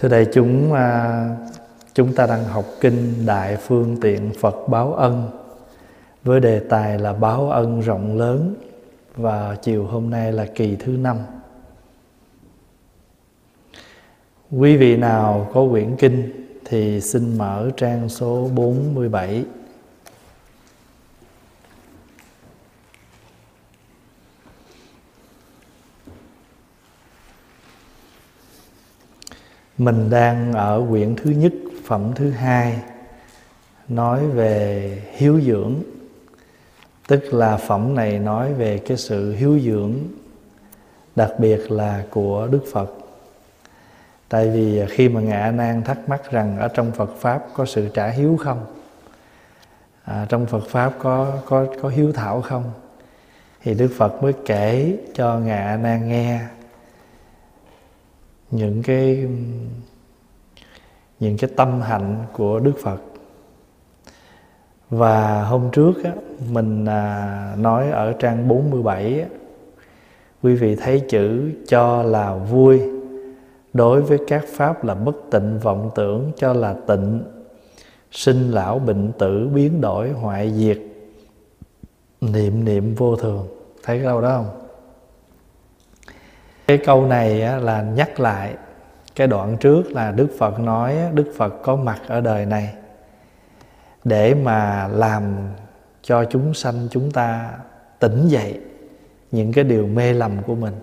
Thưa đại chúng, à, chúng ta đang học kinh Đại Phương Tiện Phật Báo Ân với đề tài là báo ân rộng lớn và chiều hôm nay là kỳ thứ năm. Quý vị nào có quyển kinh thì xin mở trang số 47. Mình đang ở quyển thứ nhất, phẩm thứ hai nói về hiếu dưỡng. Tức là phẩm này nói về cái sự hiếu dưỡng đặc biệt là của đức phật. Tại vì khi mà ngạ nan thắc mắc rằng ở trong phật pháp có sự trả hiếu không? À, trong phật pháp có có có hiếu thảo không? Thì đức phật mới kể cho ngạ nan nghe những cái những cái tâm hạnh của đức phật. Và hôm trước á, mình à, nói ở trang 47 á, quý vị thấy chữ cho là vui đối với các pháp là bất tịnh vọng tưởng cho là tịnh sinh lão bệnh tử biến đổi hoại diệt niệm niệm vô thường. Thấy cái đó không? Cái câu này là nhắc lại cái đoạn trước là đức phật nói đức phật có mặt ở đời này để mà làm cho chúng sanh chúng ta tỉnh dậy những cái điều mê lầm của mình.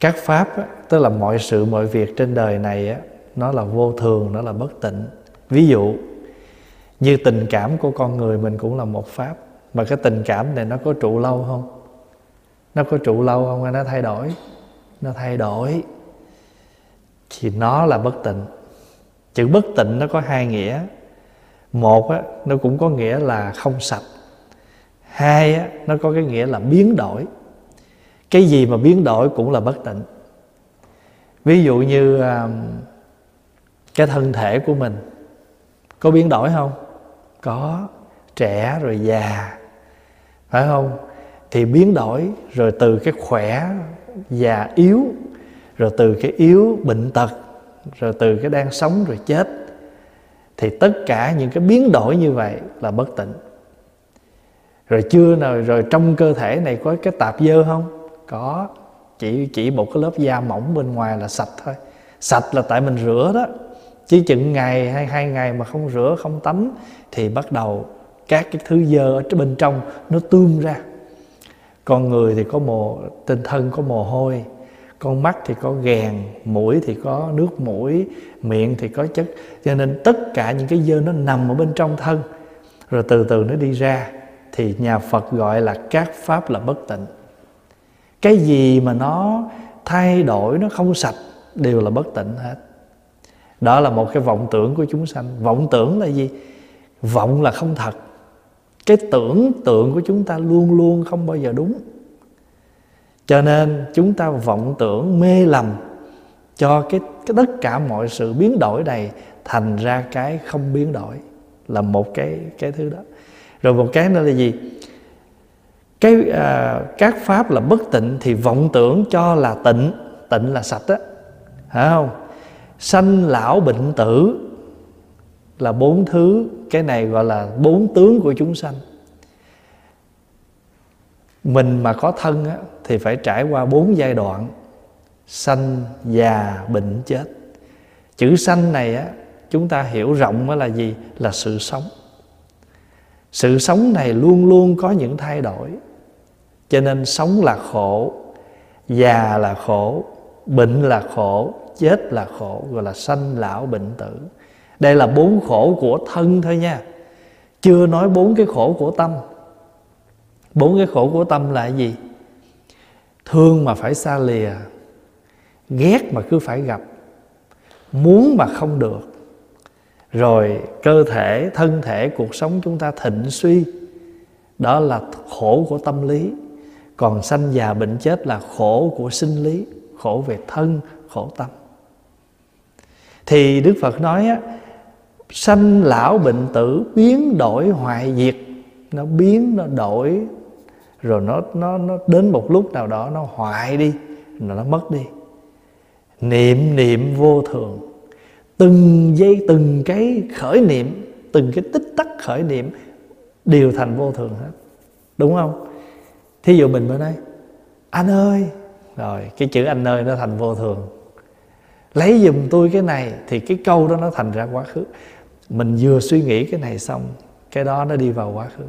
Các pháp tức là mọi sự, mọi việc trên đời này nó là vô thường, nó là bất tịnh. Ví dụ, như tình cảm của con người mình cũng là một pháp, mà cái tình cảm này nó có trụ lâu không? Nó có trụ lâu không nó thay đổi. Nó thay đổi. Thì nó là bất tịnh. Chữ bất tịnh nó có hai nghĩa. Một á, nó cũng có nghĩa là không sạch. Hai á, nó có cái nghĩa là biến đổi. Cái gì mà biến đổi cũng là bất tịnh. Ví dụ như um, cái thân thể của mình có biến đổi không? Có. Trẻ rồi già. Phải không? Thì biến đổi rồi từ cái khỏe già yếu, rồi từ cái yếu bệnh tật, rồi từ cái đang sống rồi chết, thì tất cả những cái biến đổi như vậy là bất tịnh. Rồi chưa nào, rồi trong cơ thể này có cái tạp dơ không? Có. Chỉ chỉ một cái lớp da mỏng bên ngoài là sạch thôi. Sạch là tại mình rửa đó. Chứ chừng ngày hay hai ngày mà không rửa, không tắm, thì bắt đầu các cái thứ dơ ở bên trong nó tươm ra con người thì có mồ, tinh thân có mồ hôi, con mắt thì có gàn, mũi thì có nước mũi, miệng thì có chất. Cho nên tất cả những cái dơ nó nằm ở bên trong thân, rồi từ từ nó đi ra, thì nhà phật gọi là các pháp là bất tịnh. Cái gì mà nó thay đổi, nó không sạch, đều là bất tịnh hết. Đó là một cái vọng tưởng của chúng sanh. Vọng tưởng là gì? Vọng là không thật cái tưởng tượng của chúng ta luôn luôn không bao giờ đúng. Cho nên chúng ta vọng tưởng mê lầm cho cái, cái tất cả mọi sự biến đổi này thành ra cái không biến đổi là một cái cái thứ đó. Rồi một cái nữa là gì? Cái à, các pháp là bất tịnh thì vọng tưởng cho là tịnh tịnh là sạch á phải không? Sanh lão bệnh tử là bốn thứ cái này gọi là bốn tướng của chúng sanh. Mình mà có thân á, thì phải trải qua bốn giai đoạn sanh già bệnh chết. Chữ sanh này á chúng ta hiểu rộng là gì? Là sự sống. Sự sống này luôn luôn có những thay đổi. Cho nên sống là khổ già là khổ bệnh là khổ chết là khổ gọi là sanh lão bệnh tử đây là bốn khổ của thân thôi nha. Chưa nói bốn cái khổ của tâm. Bốn cái khổ của tâm là gì? Thương mà phải xa lìa, ghét mà cứ phải gặp, muốn mà không được. Rồi cơ thể, thân thể, cuộc sống chúng ta thịnh suy. Đó là khổ của tâm lý. Còn sanh già bệnh chết là khổ của sinh lý, khổ về thân, khổ tâm. Thì đức phật nói á sanh lão bệnh tử biến đổi hoại diệt. Nó biến, nó đổi. Rồi nó nó nó đến một lúc nào đó nó hoại đi, rồi nó mất đi. Niệm niệm vô thường. Từng giây, từng cái khởi niệm, từng cái tích tắc khởi niệm đều thành vô thường hết. Đúng không? Thí dụ mình bữa nay, anh ơi! Rồi cái chữ anh ơi nó thành vô thường. Lấy giùm tôi cái này thì cái câu đó nó thành ra quá khứ mình vừa suy nghĩ cái này xong cái đó nó đi vào quá khứ.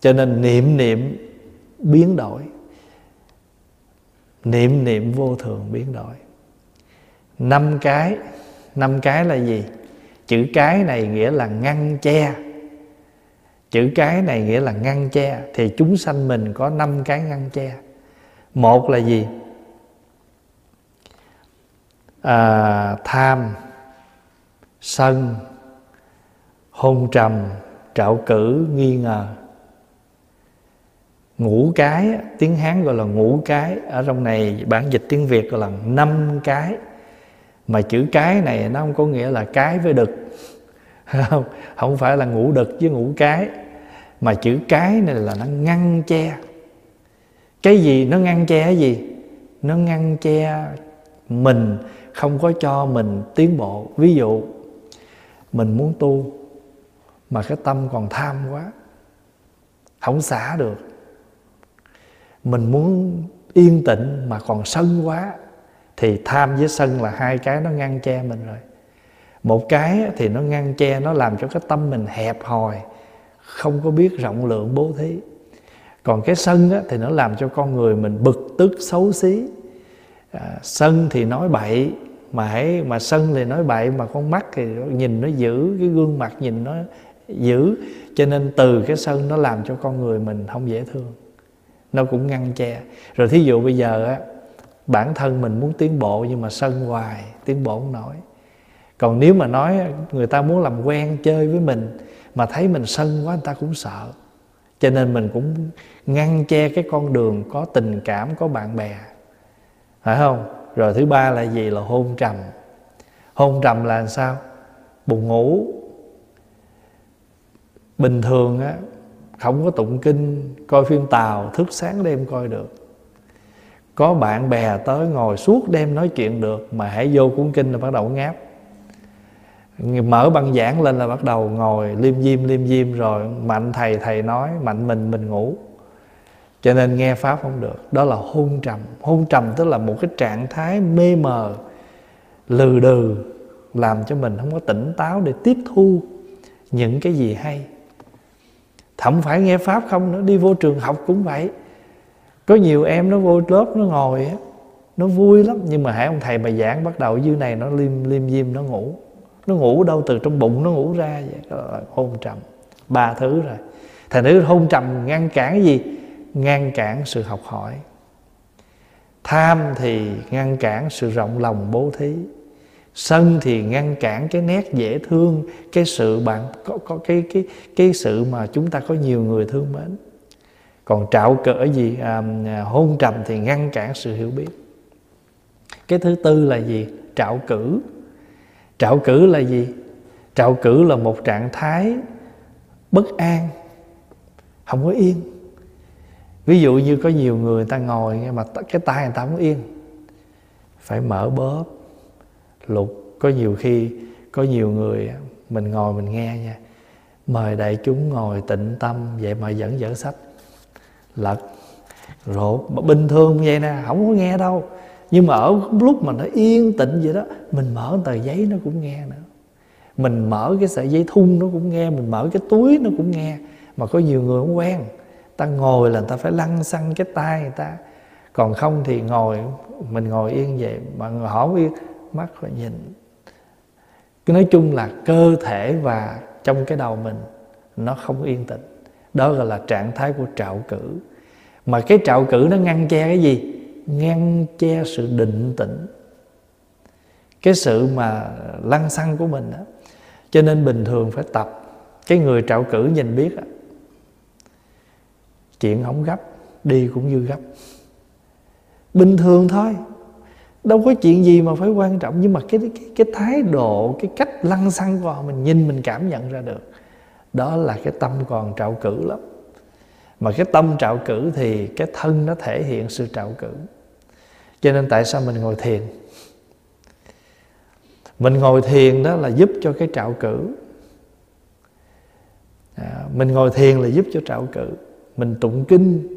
Cho nên niệm niệm biến đổi. Niệm niệm vô thường biến đổi. Năm cái năm cái là gì? Chữ cái này nghĩa là ngăn che. Chữ cái này nghĩa là ngăn che. Thì chúng sanh mình có năm cái ngăn che. Một là gì? À, tham sân, hôn trầm trạo cử, nghi ngờ. Ngũ cái tiếng hán gọi là ngũ cái. Ở trong này bản dịch tiếng việt gọi là năm cái. Mà chữ cái này nó không có nghĩa là cái với đực. Không không phải là ngũ đực với ngũ cái. Mà chữ cái này là nó ngăn che. Cái gì nó ngăn che cái gì? Nó ngăn che mình, không có cho mình tiến bộ. Ví dụ mình muốn tu mà cái tâm còn tham quá. Không xả được. Mình muốn yên tĩnh mà còn sân quá thì tham với sân là hai cái nó ngăn che mình rồi. Một cái thì nó ngăn che nó làm cho cái tâm mình hẹp hòi không có biết rộng lượng bố thí. Còn cái sân á, thì nó làm cho con người mình bực tức xấu xí. À, sân thì nói bậy mà hãy, mà sân thì nói bậy, mà con mắt thì nhìn nó dữ cái gương mặt nhìn nó dữ cho nên từ cái sân nó làm cho con người mình không dễ thương. Nó cũng ngăn che. Rồi thí dụ bây giờ á, bản thân mình muốn tiến bộ nhưng mà sân hoài, tiến bộ không nổi. Còn nếu mà nói người ta muốn làm quen chơi với mình mà thấy mình sân quá, người ta cũng sợ. Cho nên mình cũng ngăn che cái con đường có tình cảm, có bạn bè. Phải không? Rồi thứ ba là gì? Là hôn trầm. Hôn trầm là sao? Buồn ngủ. Bình thường á, không có tụng kinh, coi phim tàu, thức sáng đêm coi được. Có bạn bè tới ngồi suốt đêm nói chuyện được, mà hãy vô cuốn kinh là bắt đầu ngáp. Mở băng giảng lên là bắt đầu ngồi, liêm diêm liêm diêm, rồi mạnh thầy thầy nói, mạnh mình mình ngủ cho nên nghe pháp không được. Đó là hôn trầm. Hôn trầm tức là một cái trạng thái mê mờ, lừ đừ, làm cho mình không có tỉnh táo để tiếp thu những cái gì hay. Thậm phải nghe pháp không nữa, đi vô trường học cũng vậy. Có nhiều em nó vô lớp nó ngồi á, nó vui lắm. Nhưng mà hãy ông thầy bà giảng bắt đầu dưới này nó liêm liêm diêm, nó ngủ. Nó ngủ đâu từ trong bụng nó ngủ ra vậy. Đó là hôn trầm. Ba thứ rồi. Thành nữ hôn trầm ngăn cản cái gì? Ngăn cản sự học hỏi. Tham thì ngăn cản sự rộng lòng bố thí. Sân thì ngăn cản cái nét dễ thương cái sự bạn có, có cái cái cái sự mà chúng ta có nhiều người thương mến. Còn trạo cỡ gì à, à hôn trầm thì ngăn cản sự hiểu biết. Cái thứ tư là gì? Trạo cử. Trạo cử là gì? Trạo cử là một trạng thái bất an không có yên ví dụ như có nhiều người, người ta ngồi nhưng mà cái tay người ta không yên. Phải mở bóp lục. Có nhiều khi có nhiều người mình ngồi mình nghe nha. Mời đại chúng ngồi tịnh tâm vậy mà vẫn dở sách. Lật rột. Bình thường vậy nè không có nghe đâu. Nhưng mà ở lúc mà nó yên tĩnh vậy đó mình mở tờ giấy nó cũng nghe nữa. Mình mở cái sợi dây thun nó cũng nghe mình mở cái túi nó cũng nghe. Mà có nhiều người không quen ta ngồi là ta phải lăn xăng cái tay người ta. Còn không thì ngồi mình ngồi yên vậy. Mà họ yên mắt rồi nhìn. Cứ nói chung là cơ thể và trong cái đầu mình nó không yên tĩnh. Đó gọi là trạng thái của trạo cử. Mà cái trạo cử nó ngăn che cái gì? Ngăn che sự định tĩnh. Cái sự mà lăng xăng của mình đó cho nên bình thường phải tập. Cái người trạo cử nhìn biết đó, chuyện không gấp đi cũng như gấp. Bình thường thôi. Đâu có chuyện gì mà phải quan trọng nhưng mà cái cái, cái thái độ cái cách lăng xăng của họ mình nhìn mình cảm nhận ra được. Đó là cái tâm còn trạo cử lắm. Mà cái tâm trạo cử thì cái thân nó thể hiện sự trạo cử. Cho nên tại sao mình ngồi thiền? Mình ngồi thiền đó là giúp cho cái trạo cử. À, mình ngồi thiền là giúp cho trạo cử mình tụng kinh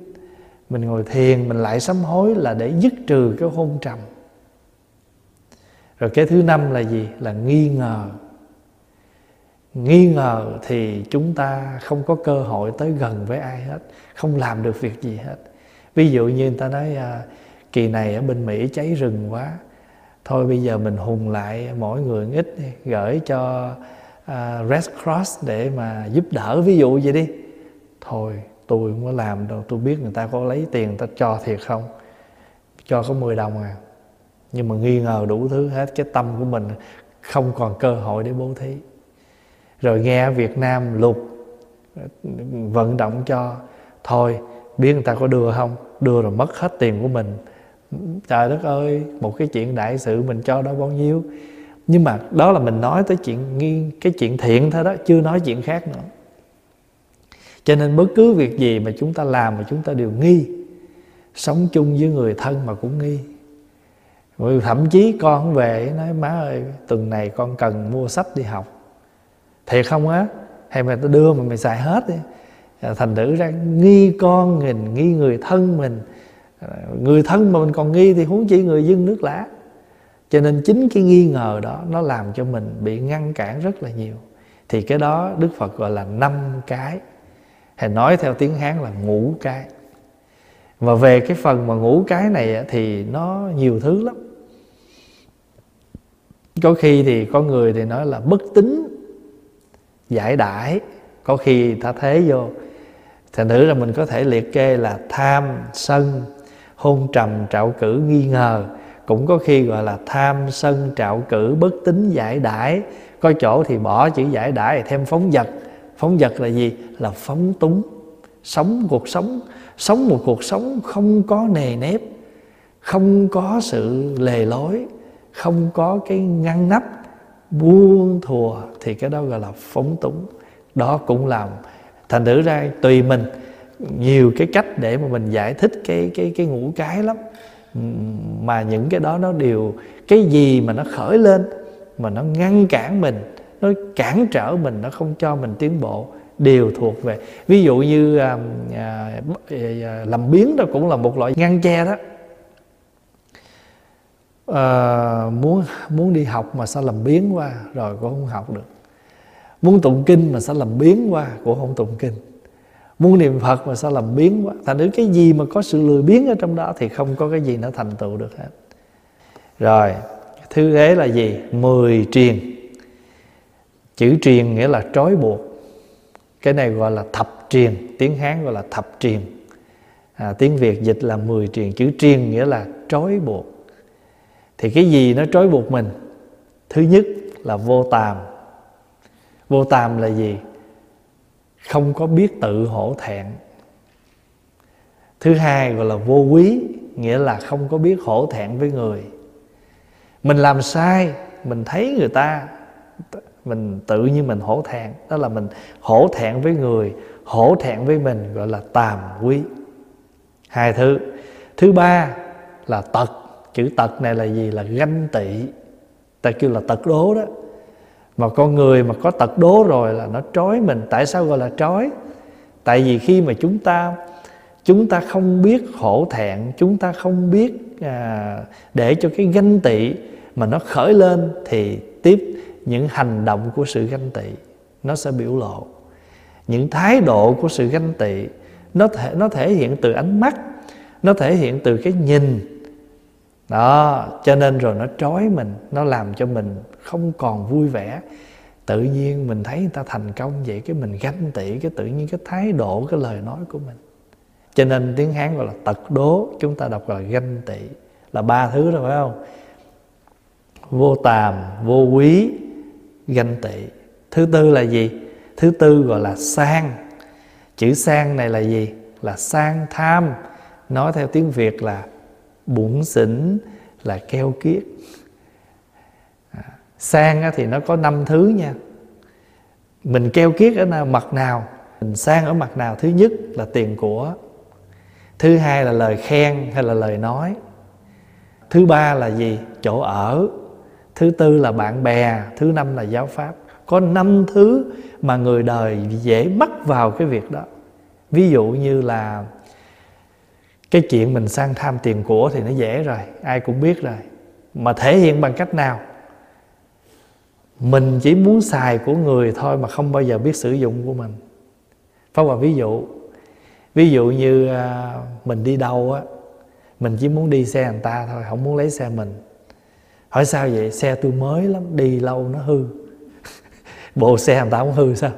mình ngồi thiền mình lại sám hối là để dứt trừ cái hôn trầm. Rồi cái thứ năm là gì? Là nghi ngờ. Nghi ngờ thì chúng ta không có cơ hội tới gần với ai hết không làm được việc gì hết. Ví dụ như người ta nói à, kỳ này ở bên mỹ cháy rừng quá thôi bây giờ mình hùng lại mỗi người ít gửi cho à, Red Cross để mà giúp đỡ. Ví dụ vậy đi. Thôi tôi không có làm đâu, tôi biết người ta có lấy tiền người ta cho thiệt không? Cho có 10 đồng à? Nhưng mà nghi ngờ đủ thứ hết, cái tâm của mình không còn cơ hội để bố thí. Rồi nghe Việt Nam lục, vận động cho, thôi, biết người ta có đưa không? Đưa rồi mất hết tiền của mình. Trời đất ơi, một cái chuyện đại sự mình cho đó bao nhiêu? Nhưng mà đó là mình nói tới chuyện nghi, cái chuyện thiện thôi đó, chưa nói chuyện khác nữa cho nên bất cứ việc gì mà chúng ta làm mà chúng ta đều nghi. Sống chung với người thân mà cũng nghi. Rồi thậm chí con về, nói, má ơi, tuần này con cần mua sách đi học. Thiệt không á? Hay mà tôi đưa mà mày xài hết đi. À, thành thử ra nghi con mình, nghi người thân mình. À, người thân mà mình còn nghi thì huống chi người dân nước lã. Cho nên chính cái nghi ngờ đó, nó làm cho mình bị ngăn cản rất là nhiều. Thì cái đó đức phật gọi là năm cái thầy nói theo tiếng hán là ngũ cái. Và về cái phần mà ngũ cái này thì nó nhiều thứ lắm. Có khi thì có người thì nói là bất tính giải đãi. Có khi ta thế vô. Thành thử là mình có thể liệt kê là tham, sân, hôn trầm, trạo cử nghi ngờ. Cũng có khi gọi là tham, sân, trạo cử, bất tính giải đãi. Có chỗ thì bỏ chữ giải đãi, thêm phóng vật phóng vật là gì? Là phóng túng. Sống cuộc sống sống một cuộc sống không có nề nếp, không có sự lề lối, không có cái ngăn nắp, buông thùa thì cái đó gọi là phóng túng. Đó cũng làm thành thử ra tùy mình, nhiều cái cách để mà mình giải thích cái cái cái ngũ cái lắm. Mà những cái đó nó đều, cái gì mà nó khởi lên, mà nó ngăn cản mình nó cản trở mình nó không cho mình tiến bộ. Đều thuộc về ví dụ như à, à, à, làm biến đó cũng là một loại ngăn che đó. À, muốn muốn đi học mà sao làm biến qua rồi cũng không học được. Muốn tụng kinh mà sao làm biến qua cũng không tụng kinh. Muốn niệm phật mà sao làm biến quá. Thành nếu cái gì mà có sự lười biến ở trong đó thì không có cái gì nó thành tựu được hết. Rồi thứ thế là gì? Mười truyền chữ truyền nghĩa là trói buộc. Cái này gọi là thập truyền tiếng hán gọi là thập truyền à, tiếng việt dịch là mười truyền chữ truyền nghĩa là trói buộc. Thì cái gì nó trói buộc mình? Thứ nhất là vô tàm. Vô tàm là gì? Không có biết tự hổ thẹn. Thứ hai gọi là vô quý nghĩa là không có biết hổ thẹn với người. Mình làm sai mình thấy người ta mình tự nhiên mình hổ thẹn. Đó là mình hổ thẹn với người hổ thẹn với mình gọi là tàm quý. Hai thứ. Thứ ba là tật. Chữ tật này là gì? Là ganh tị. Ta kêu là tật đố đó. Mà con người mà có tật đố rồi là nó trói mình. Tại sao gọi là trói? Tại vì khi mà chúng ta chúng ta không biết hổ thẹn chúng ta không biết à, để cho cái ganh tị mà nó khởi lên thì tiếp những hành động của sự ganh tị, nó sẽ biểu lộ. Những thái độ của sự ganh tị, nó thể nó thể hiện từ ánh mắt, nó thể hiện từ cái nhìn. Đó, cho nên rồi nó trói mình, nó làm cho mình không còn vui vẻ. Tự nhiên mình thấy người ta thành công vậy, cái mình ganh tị, cái tự nhiên cái thái độ, cái lời nói của mình. Cho nên tiếng hán gọi là tật đố, chúng ta đọc là ganh tị, là ba thứ rồi phải không? Vô tàm, vô quý ganh tị. Thứ tư là gì? Thứ tư gọi là sang. Chữ sang này là gì? Là sang tham. Nói theo tiếng việt là bụng xỉn là keo kiết. À, sang thì nó có năm thứ nha. Mình keo kiết ở mặt nào? Mình sang ở mặt nào? Thứ nhất là tiền của. Thứ hai là lời khen hay là lời nói. Thứ ba là gì? Chỗ ở thứ tư là bạn bè, thứ năm là giáo pháp. Có năm thứ mà người đời dễ mắc vào cái việc đó. Ví dụ như là cái chuyện mình sang tham tiền của thì nó dễ rồi, ai cũng biết rồi. Mà thể hiện bằng cách nào? Mình chỉ muốn xài của người thôi mà không bao giờ biết sử dụng của mình. Pháp Hòa, ví dụ Ví dụ như à, mình đi đâu á, Mình chỉ muốn đi xe người ta thôi, Không muốn lấy xe mình. Hỏi sao vậy? Xe tôi mới lắm, Đi lâu nó hư. Bộ xe người ta cũng hư sao?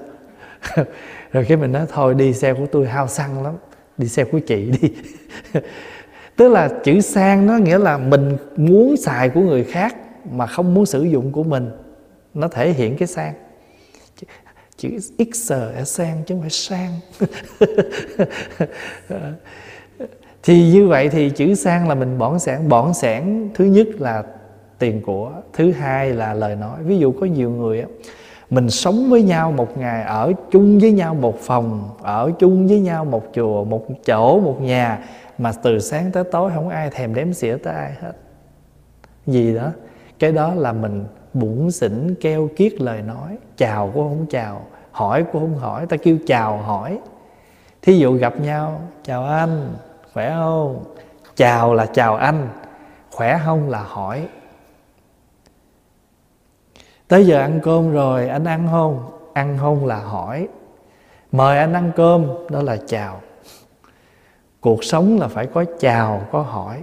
Rồi cái mình nói, thôi đi, xe của tôi hao xăng lắm, Đi xe của chị đi. Tức là chữ sang nó nghĩa là Mình muốn xài của người khác Mà không muốn sử dụng của mình. Nó thể hiện cái sang. Chữ x sang chứ không phải sang. Thì như vậy thì chữ sang là mình bỏn sẻn. Bỏn sẻn thứ nhất là tiền của thứ hai là lời nói. Ví dụ có nhiều người mình sống với nhau một ngày ở chung với nhau một phòng, ở chung với nhau một chùa, một chỗ, một nhà, mà từ sáng tới tối không ai thèm đếm xỉa tới ai hết. Gì đó. Cái đó là mình bủn xỉn, keo kiết lời nói. Chào cũng không chào, hỏi cũng không hỏi, ta kêu chào hỏi. Thí dụ gặp nhau, chào anh, khỏe không? Chào là chào anh, khỏe không là hỏi tới giờ ăn cơm rồi, anh ăn không? Ăn không là hỏi. Mời anh ăn cơm, đó là chào. Cuộc sống là phải có chào, có hỏi.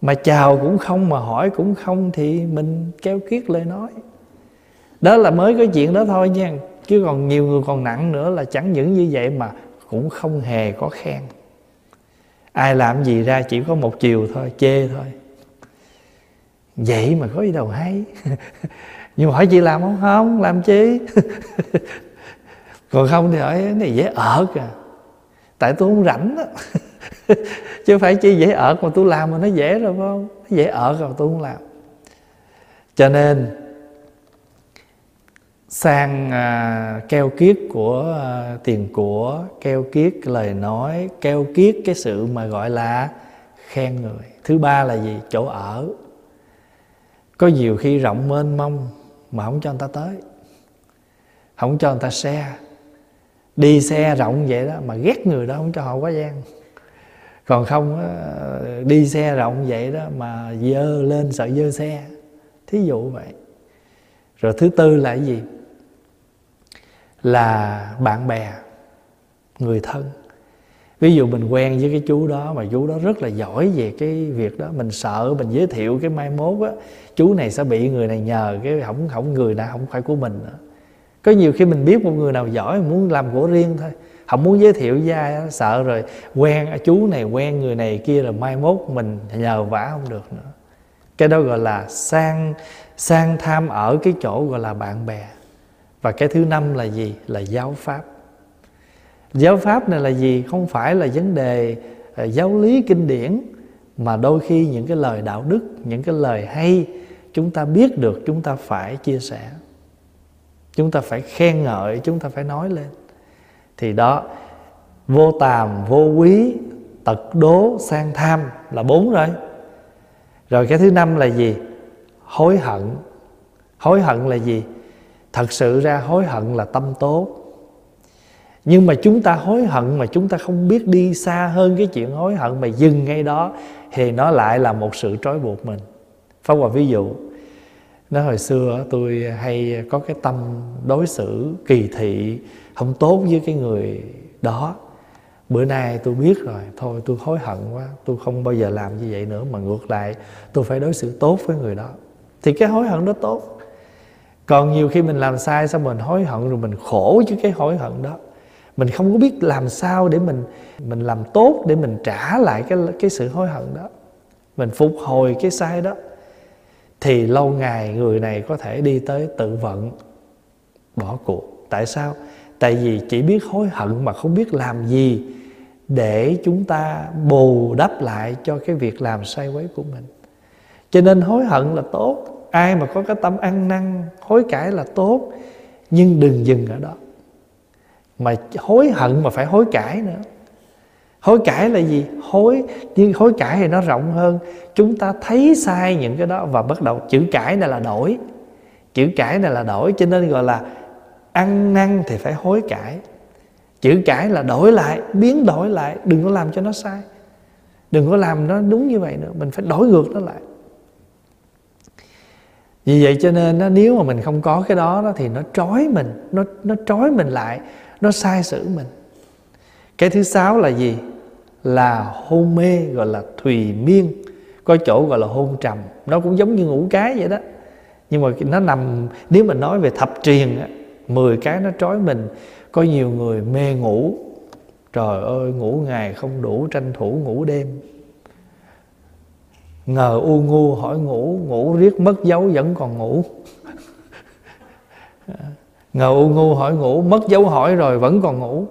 Mà chào cũng không, mà hỏi cũng không thì mình keo kiết lời nói. Đó là mới có chuyện đó thôi nha. Chứ còn nhiều người còn nặng nữa là chẳng những như vậy mà cũng không hề có khen. Ai làm gì ra chỉ có một chiều thôi, chê thôi vậy mà có gì đâu hay. Nhưng mà hỏi chị làm không? Không làm chi? Còn không thì hỏi cái này dễ ở à. Tại tôi không rảnh đó chứ phải chi dễ ở mà tôi làm mà nó dễ rồi phải không? Nó dễ ở rồi tôi không làm. Cho nên sang à, keo kiết của à, tiền của keo kiết lời nói keo kiết cái sự mà gọi là khen người. Thứ ba là gì? Chỗ ở có nhiều khi rộng mênh mông mà không cho người ta tới. Không cho người ta xe. Đi xe rộng vậy đó mà ghét người đó không cho họ quá gian. Còn không đi xe rộng vậy đó mà dơ lên sợ dơ xe. Thí dụ vậy. Rồi thứ tư là cái gì? Là bạn bè, người thân ví dụ mình quen với cái chú đó mà chú đó rất là giỏi về cái việc đó, mình sợ, mình giới thiệu cái mai mốt á, chú này sẽ bị người này nhờ, cái không không người nào không phải của mình nữa. Có nhiều khi mình biết một người nào giỏi muốn làm của riêng thôi không muốn giới thiệu với ai sợ rồi quen à, chú này quen người này kia rồi mai mốt mình nhờ vả không được nữa. Cái đó gọi là sang sang tham ở cái chỗ gọi là bạn bè. Và cái thứ năm là gì? Là giáo pháp giáo pháp này là gì? Không phải là vấn đề ờ, giáo lý kinh điển, mà đôi khi những cái lời đạo đức, những cái lời hay, chúng ta biết được, chúng ta phải chia sẻ. Chúng ta phải khen ngợi, chúng ta phải nói lên. Thì đó, vô tàm, vô quý, tật đố, sang tham là bốn rồi. Rồi cái thứ năm là gì? Hối hận. Hối hận là gì? Thật sự ra hối hận là tâm tốt nhưng mà chúng ta hối hận mà chúng ta không biết đi xa hơn cái chuyện hối hận mà dừng ngay đó thì nó lại là một sự trói buộc mình. Pháp hòa ví dụ nó hồi xưa tôi hay có cái tâm đối xử kỳ thị, không tốt với cái người đó. Bữa nay tôi biết rồi, thôi tôi hối hận quá, tôi không bao giờ làm như vậy nữa, mà ngược lại, tôi phải đối xử tốt với người đó. Thì cái hối hận đó tốt. Còn nhiều khi mình làm sai xong mình hối hận rồi mình khổ với cái hối hận đó mình không có biết làm sao để mình mình làm tốt để mình trả lại cái cái sự hối hận đó. Mình phục hồi cái sai đó. Thì lâu ngày người này có thể đi tới tự vận, bỏ cuộc. Tại sao? Tại vì chỉ biết hối hận mà không biết làm gì để chúng ta bù đắp lại cho cái việc làm sai quấy của mình. Cho nên hối hận là tốt. Ai mà có cái tâm ăn năn, hối cải là tốt. Nhưng đừng dừng ở đó mà hối hận mà phải hối cải nữa. Hối cải là gì? Hối nhưng hối cải thì nó rộng hơn. Chúng ta thấy sai những cái đó và bắt đầu chữ cải này là đổi. Chữ cải này là đổi cho nên gọi là ăn năn thì phải hối cải. Chữ cải là đổi lại biến đổi lại đừng có làm cho nó sai. Đừng có làm nó đúng như vậy nữa mình phải đổi ngược nó lại. Vì vậy cho nên nếu mà mình không có cái đó, đó thì nó trói mình nó nó trói mình lại nó sai sử mình. Cái thứ sáu là gì? Là hôn mê gọi là thùy miên. Có chỗ gọi là hôn trầm. Nó cũng giống như ngủ cái vậy đó. Nhưng mà nó nằm nếu mà nói về thập truyền á, 10 cái nó trói mình. Có nhiều người mê ngủ. Trời ơi ngủ ngày không đủ tranh thủ ngủ đêm. Ngờ u ngu hỏi ngủ ngủ riết mất dấu vẫn còn ngủ ngầu ngu hỏi ngủ, mất dấu hỏi rồi vẫn còn ngủ.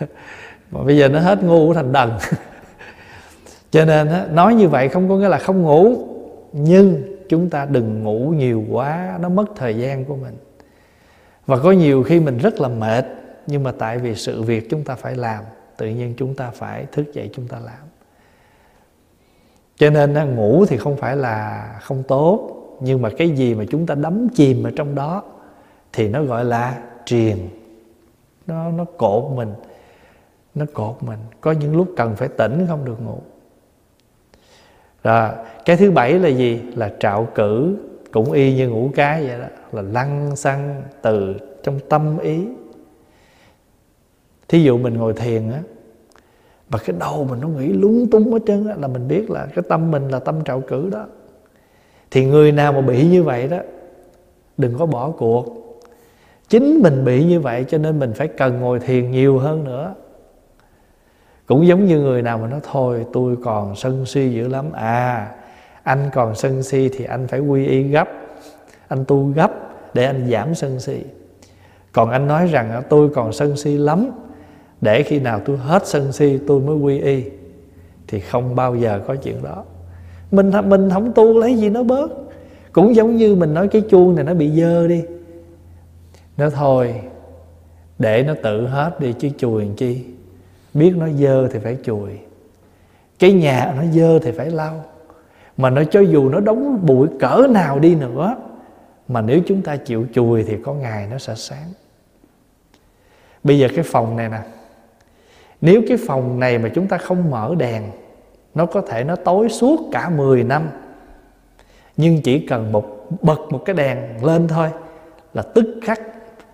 Mà bây giờ nó hết ngu thành đần. Cho nên nói như vậy không có nghĩa là không ngủ, nhưng chúng ta đừng ngủ nhiều quá, nó mất thời gian của mình. Và có nhiều khi mình rất là mệt, nhưng mà tại vì sự việc chúng ta phải làm, tự nhiên chúng ta phải thức dậy chúng ta làm. Cho nên ngủ thì không phải là không tốt, nhưng mà cái gì mà chúng ta đắm chìm ở trong đó thì nó gọi là triền. Nó nó cột mình, nó cột mình. Có những lúc cần phải tỉnh không được ngủ. Rồi, cái thứ bảy là gì? Là trạo cử, cũng y như ngủ cái vậy đó, là lăn xăng từ trong tâm ý. Thí dụ mình ngồi thiền á, mà cái đầu mình nó nghĩ lúng túng hết trơn á, là mình biết là cái tâm mình là tâm trạo cử đó. Thì người nào mà bị như vậy đó, đừng có bỏ cuộc chính mình bị như vậy cho nên mình phải cần ngồi thiền nhiều hơn nữa. Cũng giống như người nào mà nói thôi, tôi còn sân si dữ lắm. À anh còn sân si thì anh phải quy y gấp. Anh tu gấp để anh giảm sân si. Còn anh nói rằng à, tôi còn sân si lắm, để khi nào tôi hết sân si, tôi mới quy y. Thì không bao giờ có chuyện đó. Mình mình không tu lấy gì nó bớt. Cũng giống như mình nói cái chuông này nó bị dơ đi nó thôi, để nó tự hết đi chứ chùi làm chi? Biết nó dơ thì phải chùi. Cái nhà nó dơ thì phải lau. Mà nó cho dù nó đóng bụi cỡ nào đi nữa, mà nếu chúng ta chịu chùi thì có ngày nó sẽ sáng. Bây giờ cái phòng này nè. Nếu cái phòng này mà chúng ta không mở đèn, nó có thể nó tối suốt cả 10 năm. Nhưng chỉ cần một, bật một cái đèn lên thôi là tức khắc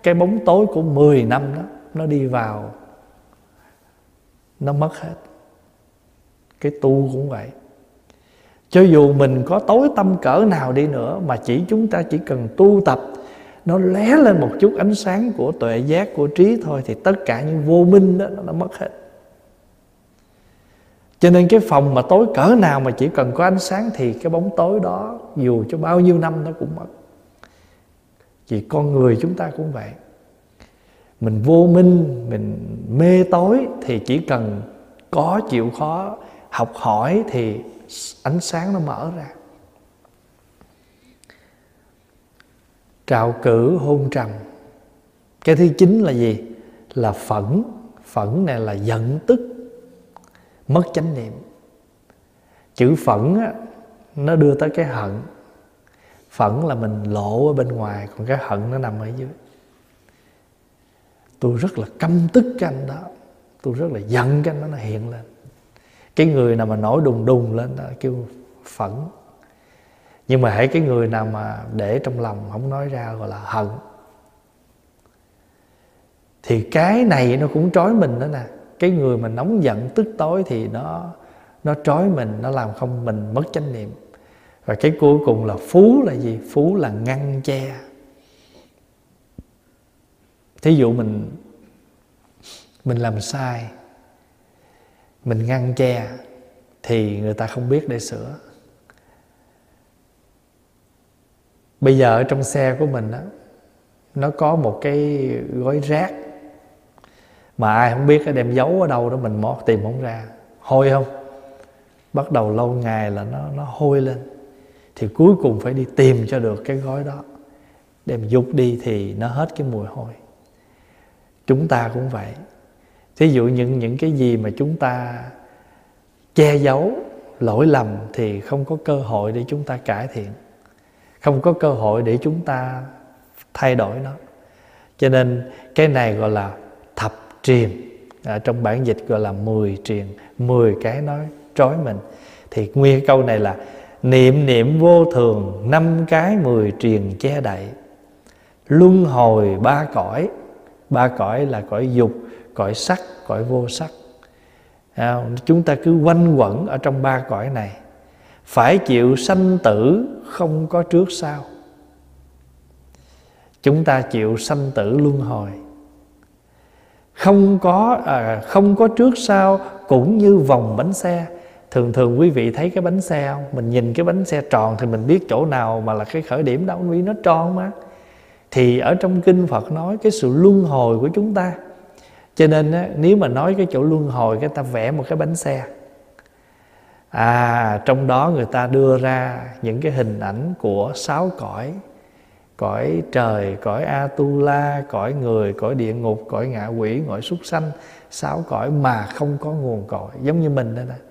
cái bóng tối của 10 năm đó, nó đi vào, nó mất hết. Cái tu cũng vậy. Cho dù mình có tối tâm cỡ nào đi nữa, mà chỉ chúng ta chỉ cần tu tập, nó lé lên một chút ánh sáng của tuệ giác, của trí thôi, thì tất cả những vô minh đó, nó mất hết. Cho nên cái phòng mà tối cỡ nào mà chỉ cần có ánh sáng thì cái bóng tối đó, dù cho bao nhiêu năm nó cũng mất. Vì con người chúng ta cũng vậy. Mình vô minh mình mê tối thì chỉ cần có chịu khó học hỏi thì ánh sáng nó mở ra. Trào cử hôn trầm. Cái thứ chín là gì? Là phẫn. Phẫn này là giận tức. Mất chánh niệm. Chữ phẫn á, nó đưa tới cái hận phẫn là mình lộ ở bên ngoài, còn cái hận nó nằm ở dưới. Tôi rất là căm tức cái anh đó. Tôi rất là giận cái anh đó nó hiện lên. Cái người nào mà nổi đùng đùng lên đó, kêu phẫn. Nhưng mà hãy cái người nào mà để trong lòng không nói ra gọi là hận. Thì cái này nó cũng trói mình đó nè. Cái người mà nóng giận, tức tối thì nó nó trói mình, nó làm không mình mất chánh niệm và cái cuối cùng là phú là gì? Phú là ngăn che. Thí dụ mình mình làm sai, mình ngăn che thì người ta không biết để sửa. Bây giờ ở trong xe của mình đó nó có một cái gói rác mà ai không biết đem giấu ở đâu đó mình mót tìm không ra. Hôi không? Bắt đầu lâu ngày là nó nó hôi lên thì cuối cùng phải đi tìm cho được cái gói đó. Đem dục đi thì nó hết cái mùi hôi. Chúng ta cũng vậy. Thí dụ những những cái gì mà chúng ta che giấu lỗi lầm thì không có cơ hội để chúng ta cải thiện. Không có cơ hội để chúng ta thay đổi nó. Cho nên cái này gọi là thập triền. À, trong bản dịch gọi là mười triền mười cái nói trói mình. Thì nguyên câu này là niệm niệm vô thường năm cái mười triền che đậy. Luân hồi ba cõi. Ba cõi là cõi dục cõi sắc cõi vô sắc. À, chúng ta cứ quanh quẩn ở trong ba cõi này. Phải chịu sanh tử không có trước sau. Chúng ta chịu sanh tử luân hồi. Không có à, không có trước sau cũng như vòng bánh xe thường thường quý vị thấy cái bánh xe không? Mình nhìn cái bánh xe tròn thì mình biết chỗ nào mà là cái khởi điểm đâu vì nó tròn mà. Thì ở trong kinh Phật nói cái sự luân hồi của chúng ta. Cho nên á, nếu mà nói cái chỗ luân hồi cái ta vẽ một cái bánh xe. À trong đó người ta đưa ra những cái hình ảnh của sáu cõi. Cõi trời cõi atula cõi người cõi địa ngục cõi ngạ quỷ cõi súc sanh. Sáu cõi mà không có nguồn cội. Giống như mình đây nè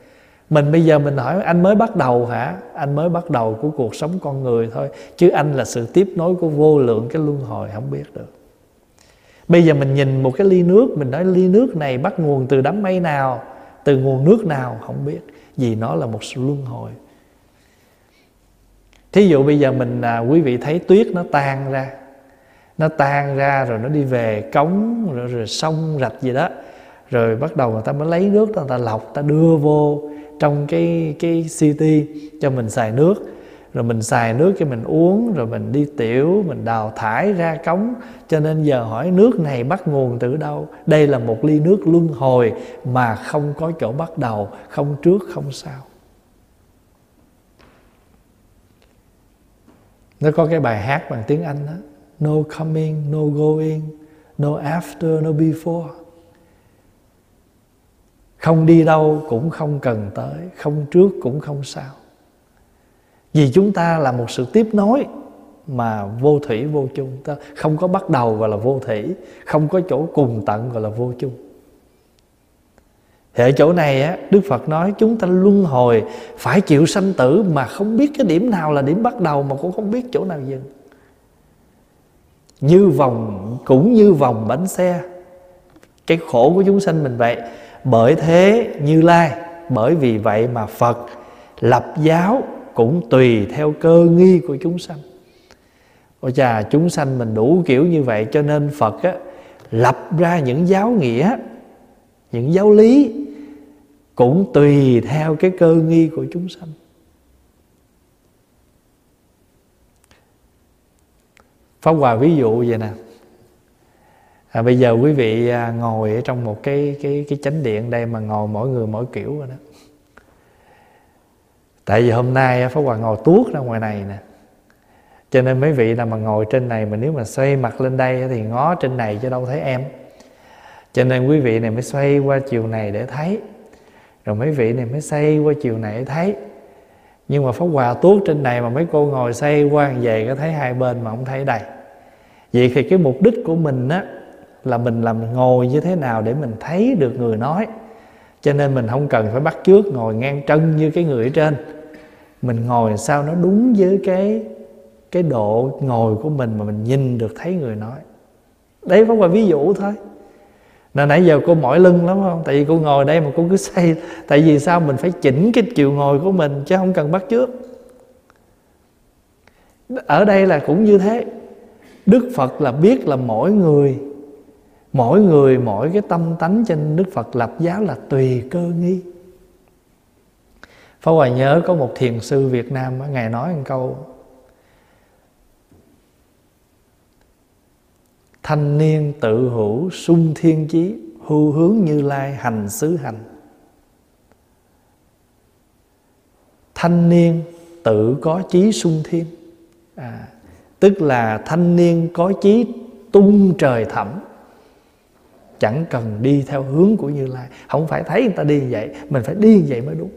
mình bây giờ mình hỏi anh mới bắt đầu hả? Anh mới bắt đầu của cuộc sống con người thôi. Chứ anh là sự tiếp nối của vô lượng cái luân hồi không biết được. Bây giờ mình nhìn một cái ly nước mình nói ly nước này bắt nguồn từ đám mây nào? Từ nguồn nước nào? Không biết. Vì nó là một sự luân hồi. Thí dụ bây giờ mình à, quý vị thấy tuyết nó tan ra. Nó tan ra rồi nó đi về cống rồi, rồi sông rạch gì đó. Rồi bắt đầu người ta mới lấy nước người ta lọc ta đưa vô trong cái cái city cho mình xài nước. Rồi mình xài nước cho mình uống, rồi mình đi tiểu, mình đào thải ra cống. Cho nên giờ hỏi nước này bắt nguồn từ đâu? Đây là một ly nước luân hồi mà không có chỗ bắt đầu, không trước, không sau. Nó có cái bài hát bằng tiếng anh đó. No coming, no going, no after, no before không đi đâu cũng không cần tới, không trước cũng không sau. Vì chúng ta là một sự tiếp nối mà vô thủy, vô chung. Ta không có bắt đầu gọi là vô thủy, không có chỗ cùng tận gọi là vô chung. Thì ở chỗ này á, đức phật nói chúng ta luân hồi, phải chịu sanh tử mà không biết cái điểm nào là điểm bắt đầu mà cũng không biết chỗ nào dừng. Như vòng, cũng như vòng bánh xe. Cái khổ của chúng sanh mình vậy bởi thế như lai bởi vì vậy mà phật lập giáo cũng tùy theo cơ nghi của chúng sanh. Ôi chà chúng sanh mình đủ kiểu như vậy cho nên phật á, lập ra những giáo nghĩa những giáo lý cũng tùy theo cái cơ nghi của chúng sanh. Pháp Hòa ví dụ vậy nè à, Bây giờ quý vị à, ngồi ở trong một cái cái cái chánh điện đây Mà ngồi mỗi người mỗi kiểu rồi đó. Tại vì hôm nay à, Pháp Hòa ngồi tuốt ra ngoài này nè. Cho nên mấy vị nào mà ngồi trên này Mà nếu mà xoay mặt lên đây Thì ngó trên này cho đâu thấy em. Cho nên quý vị này mới xoay qua chiều này để thấy. Rồi mấy vị này mới xoay qua chiều này để thấy. Nhưng mà Pháp Hòa tuốt trên này Mà mấy cô ngồi xoay qua về Có thấy hai bên mà không thấy đây. Vậy thì cái mục đích của mình á là mình làm ngồi như thế nào Để mình thấy được người nói. Cho nên mình không cần phải bắt trước ngồi ngang chân như cái người ở trên. Mình ngồi sao nó đúng với cái cái độ ngồi của mình mà mình nhìn được thấy người nói. Đấy phải là ví dụ thôi. Nên nãy giờ cô mỏi lưng lắm không? Tại vì cô ngồi đây mà cô cứ say. Tại vì sao? Mình phải chỉnh cái chiều ngồi của mình chứ không cần bắt trước ở đây là cũng như thế. Đức phật là biết là mỗi người mỗi người mỗi cái tâm tánh trên đức phật lập giáo là tùy cơ nghi. Phá Hoài nhớ có một thiền sư Việt Nam Ngài nói một câu Thanh niên tự hữu sung thiên chí Hưu hướng như lai hành xứ hành. Thanh niên tự có chí sung thiên. À, Tức là thanh niên có chí tung trời thẳm. Chẳng cần đi theo hướng của Như Lai. Không phải thấy người ta đi như vậy, Mình phải đi như vậy mới đúng.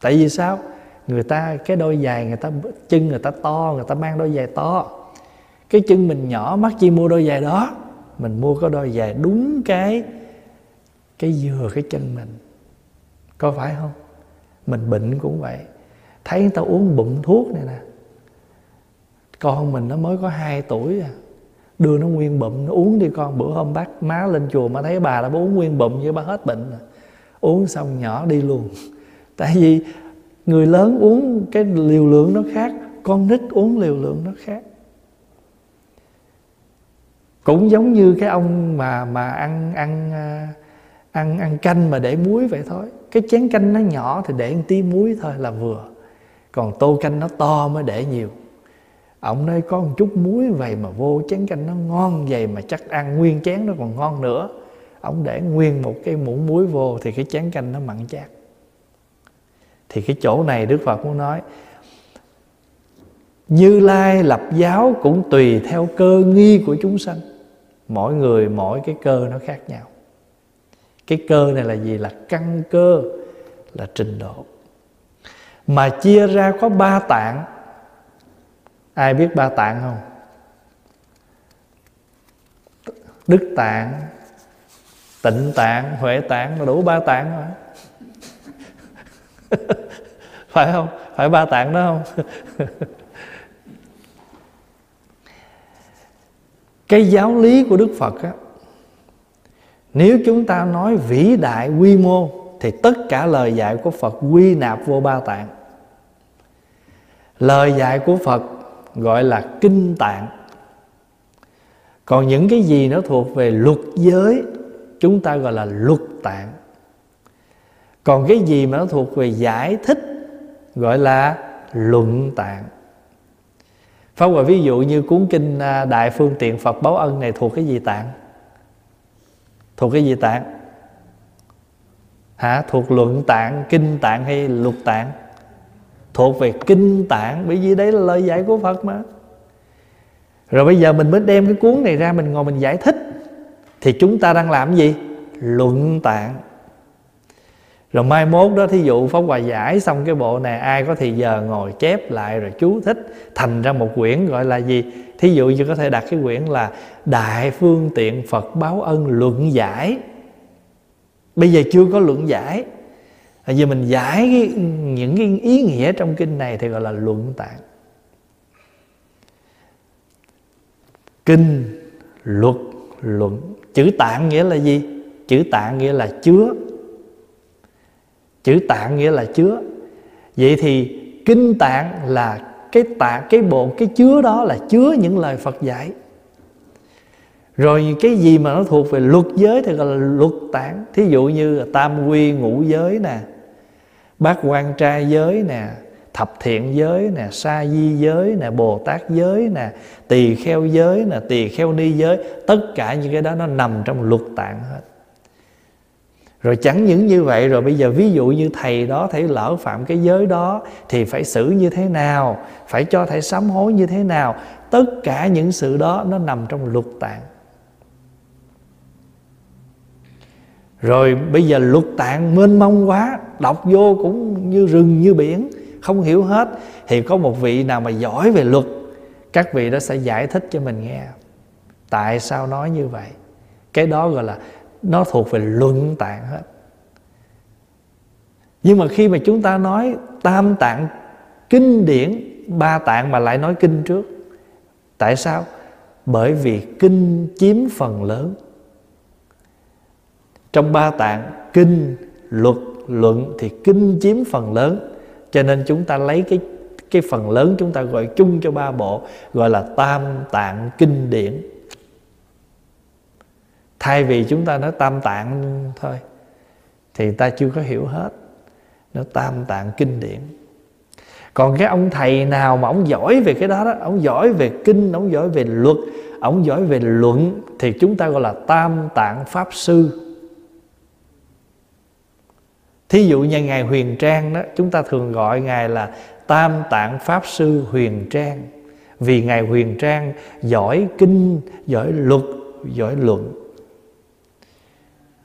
Tại vì sao? Người ta cái đôi giày, người ta chân người ta to, người ta mang đôi giày to. Cái chân mình nhỏ, mắc chi mua đôi giày đó? Mình mua có đôi giày đúng cái cái dừa cái chân mình. Có phải không? Mình bệnh cũng vậy. Thấy người ta uống bụng thuốc này nè. Con mình nó mới có 2 tuổi à đưa nó nguyên bụng nó uống đi con, bữa hôm bác má lên chùa mà thấy bà đã uống nguyên bụng với bà hết bệnh rồi. Uống xong nhỏ đi luôn. Tại vì người lớn uống cái liều lượng nó khác, con nít uống liều lượng nó khác. Cũng giống như cái ông mà mà ăn ăn à, ăn ăn canh mà để muối vậy thôi. Cái chén canh nó nhỏ thì để một tí muối thôi là vừa. Còn tô canh nó to mới để nhiều ông nói có một chút muối vậy mà vô, chén canh nó ngon vậy mà chắc ăn nguyên chén nó còn ngon nữa. Ông để nguyên một cái muỗng muối vô thì cái chén canh nó mặn chát. Thì cái chỗ này đức phật muốn nói, như lai lập giáo cũng tùy theo cơ nghi của chúng sanh. Mỗi người mỗi cái cơ nó khác nhau. Cái cơ này là gì? Là căn cơ, là trình độ. Mà chia ra có ba tạng ai biết ba tạng không? Đức tạng, tịnh tạng, huệ tạng là đủ ba tạng rồi. Phải không? Phải ba tạng đó không? Cái giáo lý của đức phật á, nếu chúng ta nói vĩ đại quy mô, thì tất cả lời dạy của phật quy nạp vô ba tạng. Lời dạy của phật gọi là kinh tạng còn những cái gì nó thuộc về luật giới chúng ta gọi là luật tạng còn cái gì mà nó thuộc về giải thích gọi là luận tạng Pháp Hòa ví dụ như cuốn kinh à, Đại Phương Tiện Phật Báo Ân này thuộc cái gì tạng? Thuộc cái gì tạng? Hả? Thuộc luận tạng, kinh tạng hay luật tạng? Thuộc về kinh tạng, Bởi vì đấy là lời dạy của Phật mà. Rồi bây giờ mình mới đem cái cuốn này ra, Mình ngồi mình giải thích. Thì chúng ta đang làm gì? Luận tạng. Rồi mai mốt đó, thí dụ Pháp Hòa giải xong cái bộ này, Ai có thì giờ ngồi chép lại rồi chú thích, Thành ra một quyển gọi là gì? Thí dụ như có thể đặt cái quyển là Đại phương tiện Phật báo ân luận giải. Bây giờ chưa có luận giải. Bây giờ mình giải cái, những cái ý nghĩa trong kinh này Thì gọi là luận tạng. Kinh, luật, luận. Chữ tạng nghĩa là gì? Chữ tạng nghĩa là chứa. Chữ tạng nghĩa là chứa. Vậy thì kinh tạng là cái tạng cái bộ cái chứa đó là chứa những lời Phật dạy. Rồi cái gì mà nó thuộc về luật giới thì gọi là luật tạng. Thí dụ như tam quy ngũ giới nè bát quan trai giới nè, thập thiện giới nè, sa di giới nè, bồ tát giới nè, tỳ kheo giới nè, tỳ kheo ni giới, tất cả những cái đó nó nằm trong luật tạng hết. Rồi chẳng những như vậy, rồi bây giờ ví dụ như thầy đó, thầy lỡ phạm cái giới đó, thì phải xử như thế nào? Phải cho thầy sám hối như thế nào? Tất cả những sự đó nó nằm trong luật tạng. Rồi bây giờ luật tạng mênh mông quá đọc vô cũng như rừng như biển, không hiểu hết. Thì có một vị nào mà giỏi về luật, các vị đó sẽ giải thích cho mình nghe. Tại sao nói như vậy? Cái đó gọi là nó thuộc về luận tạng hết. Nhưng mà khi mà chúng ta nói tam tạng kinh điển, ba tạng mà lại nói kinh trước, tại sao? Bởi vì kinh chiếm phần lớn. Trong ba tạng kinh, luật luận thì kinh chiếm phần lớn. Cho nên chúng ta lấy cái cái phần lớn chúng ta gọi chung cho ba bộ, gọi là tam tạng kinh điển. Thay vì chúng ta nói tam tạng thôi, thì ta chưa có hiểu hết nó tam tạng kinh điển. Còn cái ông thầy nào mà ông giỏi về cái đó đó, ông giỏi về kinh, ông giỏi về luật, ông giỏi về luận, thì chúng ta gọi là tam tạng pháp sư thí dụ như ngài huyền trang đó chúng ta thường gọi ngài là tam tạng pháp sư huyền trang. Vì ngài huyền trang giỏi kinh giỏi luật giỏi luận.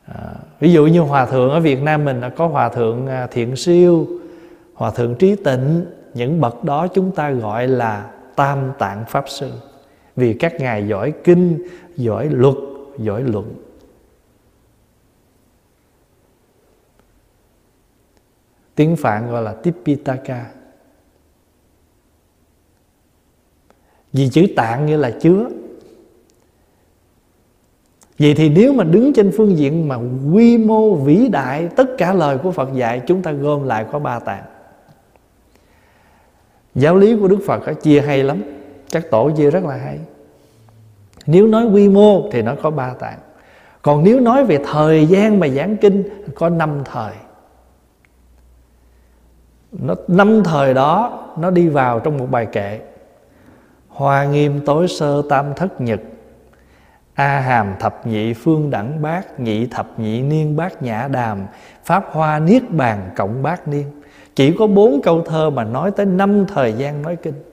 À, ví dụ như hòa thượng ở Việt Nam mình à, có hòa thượng à, thiện siêu hòa thượng trí tịnh. Những bậc đó chúng ta gọi là tam tạng pháp sư. Vì các ngài giỏi kinh giỏi luật giỏi luận. Tiếng phạn gọi là tipitaka. Vì chữ tạng nghĩa là chứa. Vậy thì nếu mà đứng trên phương diện mà quy mô vĩ đại Tất cả lời của Phật dạy chúng ta gom lại có ba tạng. Giáo lý của Đức Phật đó, chia hay lắm Các tổ chia rất là hay. Nếu nói quy mô thì nó có ba tạng. Còn nếu nói về thời gian mà giảng kinh Có năm thời nó năm thời đó nó đi vào trong một bài kệ. Hoa nghiêm tối sơ tam thất nhật. A hàm thập nhị phương đẳng bát nhị thập nhị niên bát nhã đàm. Pháp hoa niết bàn cộng bát niên. Chỉ có bốn câu thơ mà nói tới năm thời gian nói kinh.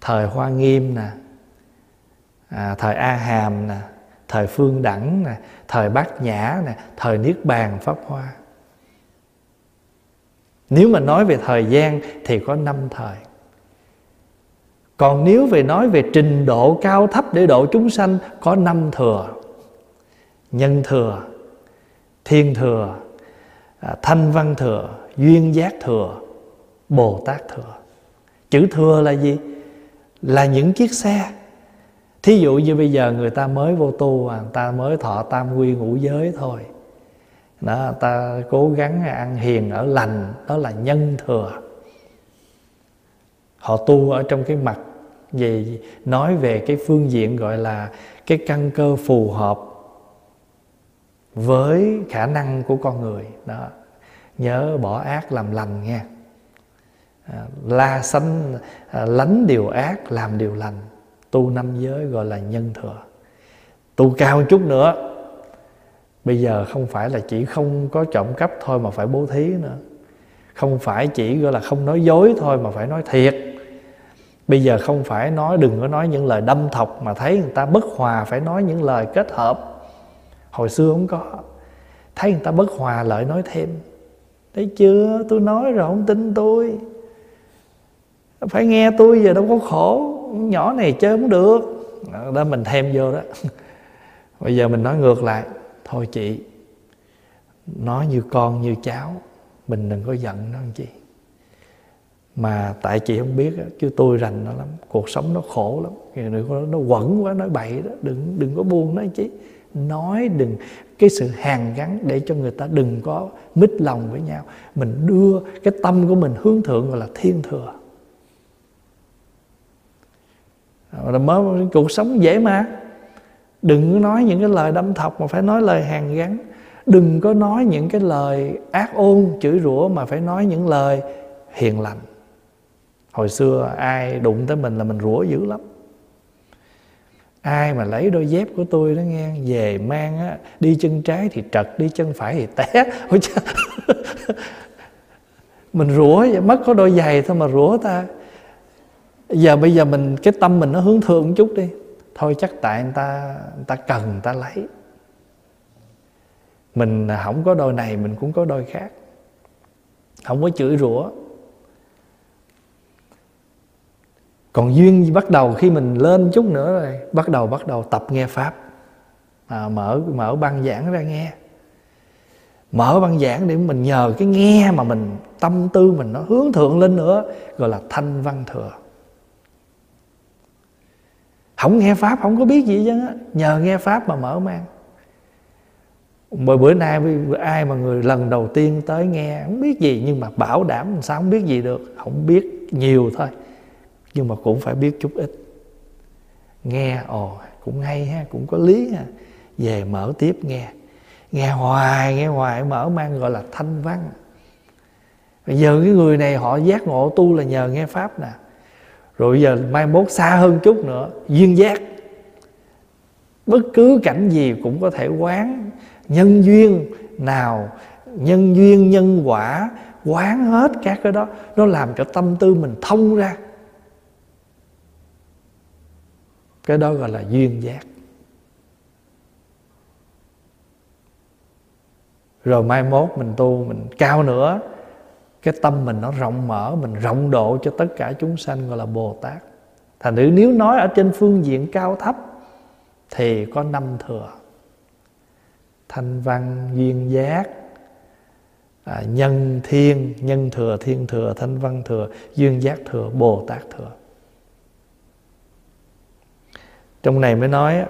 Thời hoa nghiêm nè à, thời a hàm nè thời phương đẳng nè thời bát nhã nè thời niết bàn pháp hoa nếu mà nói về thời gian thì có năm thời. Còn nếu về nói về trình độ cao thấp để độ chúng sanh, có năm thừa. Nhân thừa, thiên thừa à, thanh văn thừa, duyên giác thừa, bồ tát thừa. Chữ thừa là gì? Là những chiếc xe. Thí dụ như bây giờ người ta mới vô tu à, người ta mới thọ tam quy ngũ giới thôi đó, ta cố gắng ăn hiền ở lành, đó là nhân thừa. Họ tu ở trong cái mặt về, nói về cái phương diện gọi là cái căn cơ phù hợp với khả năng của con người. Đó, nhớ bỏ ác làm lành nha. À, la sanh à, lánh điều ác làm điều lành, tu năm giới gọi là nhân thừa. Tu cao chút nữa bây giờ không phải là chỉ không có trộm cắp thôi mà phải bố thí nữa. Không phải chỉ gọi là không nói dối thôi mà phải nói thiệt. Bây giờ không phải nói, đừng có nói những lời đâm thọc mà thấy người ta bất hòa, phải nói những lời kết hợp. Hồi xưa không có. Thấy người ta bất hòa lợi nói thêm. Thấy chưa? Tôi nói rồi, không tin tôi. Phải nghe tôi giờ đâu có khổ. Nhỏ này chơi không được. Đó mình thêm vô đó. Bây giờ mình nói ngược lại thôi chị nói như con như cháu, mình đừng có giận nó làm chi. Mà tại chị không biết chứ tôi rành nó lắm, cuộc sống nó khổ lắm. Đừng có nó quẩn quá nói bậy đó. Đừng đừng có buông nó chứ nói đừng, cái sự hàn gắn để cho người ta đừng có mít lòng với nhau. Mình đưa cái tâm của mình hướng thượng gọi là thiên thừa. Rồi mới, cuộc sống dễ mà đừng nói những cái lời đâm thọc mà phải nói lời hàn gắn. Đừng có nói những cái lời ác ôn, chửi rủa mà phải nói những lời hiền lành. Hồi xưa ai đụng tới mình là mình rủa dữ lắm. Ai mà lấy đôi dép của tôi đó nghe, về mang á, đi chân trái thì trật, đi chân phải thì té. Ôi trời mình rủa vậy, mất có đôi giày thôi mà rủa ta. Giờ bây giờ mình, cái tâm mình nó hướng thượng một chút đi thôi chắc tại người ta người ta cần người ta lấy. Mình không có đôi này mình cũng có đôi khác. Không có chửi rủa. Còn duyên bắt đầu khi mình lên chút nữa rồi bắt đầu bắt đầu tập nghe pháp. À, mở mở băng giảng ra nghe. Mở băng giảng để mình nhờ cái nghe mà mình tâm tư mình nó hướng thượng lên nữa gọi là thanh văn thừa không nghe pháp, không có biết gì chứ nhờ nghe pháp mà mở mang. Bởi bữa nay ai mà người lần đầu tiên tới nghe, không biết gì, nhưng mà bảo đảm sao không biết gì được. Không biết nhiều thôi, nhưng mà cũng phải biết chút ít. Nghe, ồ, cũng hay ha, cũng có lý ha. Về mở tiếp nghe. Nghe hoài nghe hoài, mở mang gọi là thanh văn. Bây giờ cái người này họ giác ngộ tu là nhờ nghe pháp nè rồi giờ mai mốt xa hơn chút nữa, duyên giác. Bất cứ cảnh gì cũng có thể quán nhân duyên nào, nhân duyên nhân quả, quán hết các cái đó, nó làm cho tâm tư mình thông ra. Cái đó gọi là duyên giác. Rồi mai mốt mình tu mình cao nữa cái tâm mình nó rộng mở mình rộng độ cho tất cả chúng sanh gọi là bồ tát. Thành nữ nếu nói ở trên phương diện cao thấp thì có năm thừa. Thanh văn duyên giác à, nhân thiên nhân thừa thiên thừa thanh văn thừa duyên giác thừa bồ tát thừa. Trong này mới nói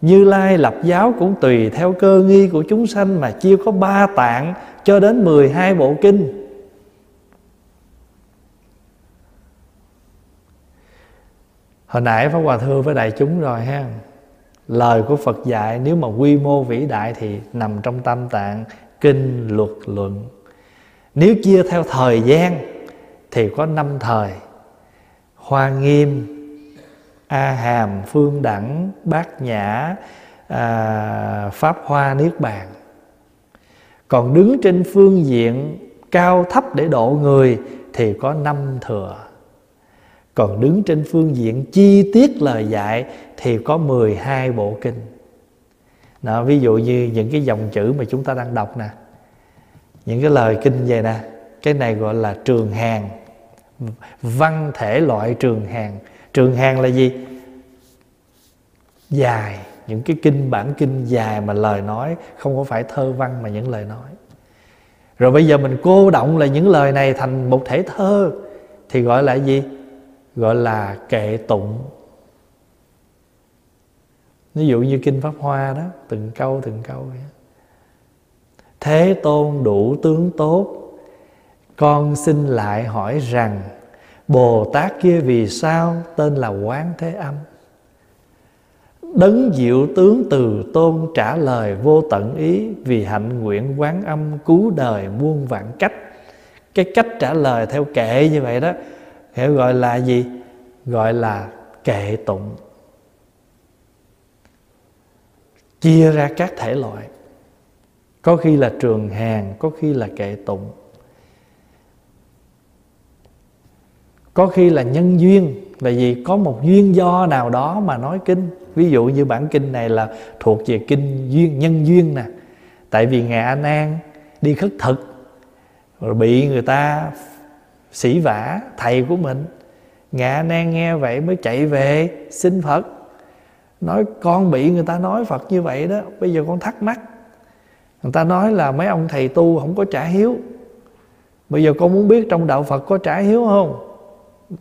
như lai lập giáo cũng tùy theo cơ nghi của chúng sanh mà chia có ba tạng cho đến 12 bộ kinh. Hồi nãy pháp hòa thưa với đại chúng rồi ha. Lời của phật dạy nếu mà quy mô vĩ đại thì nằm trong tam tạng kinh luật luận. Nếu chia theo thời gian thì có năm thời. Hoa nghiêm a hàm phương đẳng bát nhã à, pháp hoa niết bàn. Còn đứng trên phương diện cao thấp để độ người thì có năm thừa còn đứng trên phương diện chi tiết lời dạy thì có 12 bộ kinh. Đó, ví dụ như những cái dòng chữ mà chúng ta đang đọc nè những cái lời kinh vậy nè cái này gọi là trường hàng văn thể loại trường hàng. Trường hàng là gì? Dài những cái kinh bản kinh dài mà lời nói không có phải thơ văn mà những lời nói. Rồi bây giờ mình cô động là những lời này thành một thể thơ thì gọi là gì? Gọi là kệ tụng. Ví dụ như kinh pháp hoa đó, từng câu từng câu vậy. Thế tôn đủ tướng tốt, con xin lại hỏi rằng, bồ tát kia vì sao tên là quán thế âm? Đấng diệu tướng từ tôn trả lời vô tận ý Vì hạnh nguyện quán âm cứu đời muôn vạn cách. Cái cách trả lời theo kệ như vậy đó Hiểu gọi là gì? Gọi là kệ tụng. Chia ra các thể loại. Có khi là trường hàng, Có khi là kệ tụng. Có khi là nhân duyên. Là gì? Có một duyên do nào đó mà nói kinh. Ví dụ như bản kinh này là thuộc về kinh duyên, nhân duyên nè. Tại vì ngài an nan đi khất thực, rồi bị người ta sỉ vả, thầy của mình. Ngạ nan nghe vậy mới chạy về, xin phật. Nói, con bị người ta nói phật như vậy đó, bây giờ con thắc mắc. Người ta nói là, mấy ông thầy tu không có trả hiếu. Bây giờ con muốn biết trong đạo phật có trả hiếu không?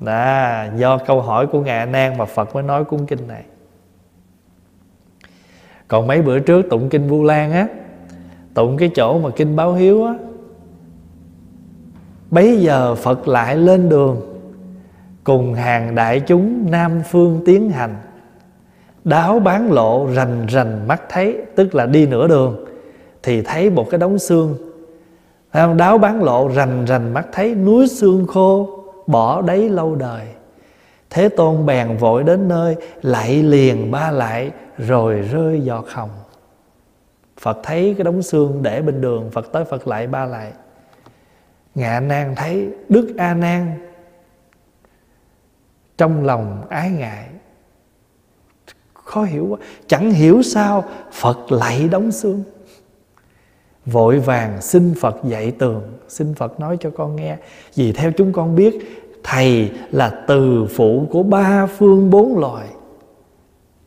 Là do câu hỏi của ngạ nan mà phật mới nói cuốn kinh này. Còn mấy bữa trước tụng kinh vu lan á, tụng cái chỗ mà kinh báo hiếu á bấy giờ phật lại lên đường, cùng hàng đại chúng nam phương tiến hành. Đáo bán lộ rành rành mắt thấy, tức là đi nửa đường, thì thấy một cái đống xương. Đáo bán lộ rành rành mắt thấy, núi xương khô, bỏ đấy lâu đời. Thế tôn bèn vội đến nơi, lại liền ba lại, rồi rơi giọt hồng Phật thấy cái đống xương để bên đường, Phật tới Phật lại ba lại. Ngạ nan thấy Đức A Nan Trong lòng ái ngại. Khó hiểu quá. Chẳng hiểu sao Phật lại đóng xương. Vội vàng xin Phật dạy tường. Xin Phật nói cho con nghe. Vì theo chúng con biết, Thầy là từ phụ của ba phương bốn loài.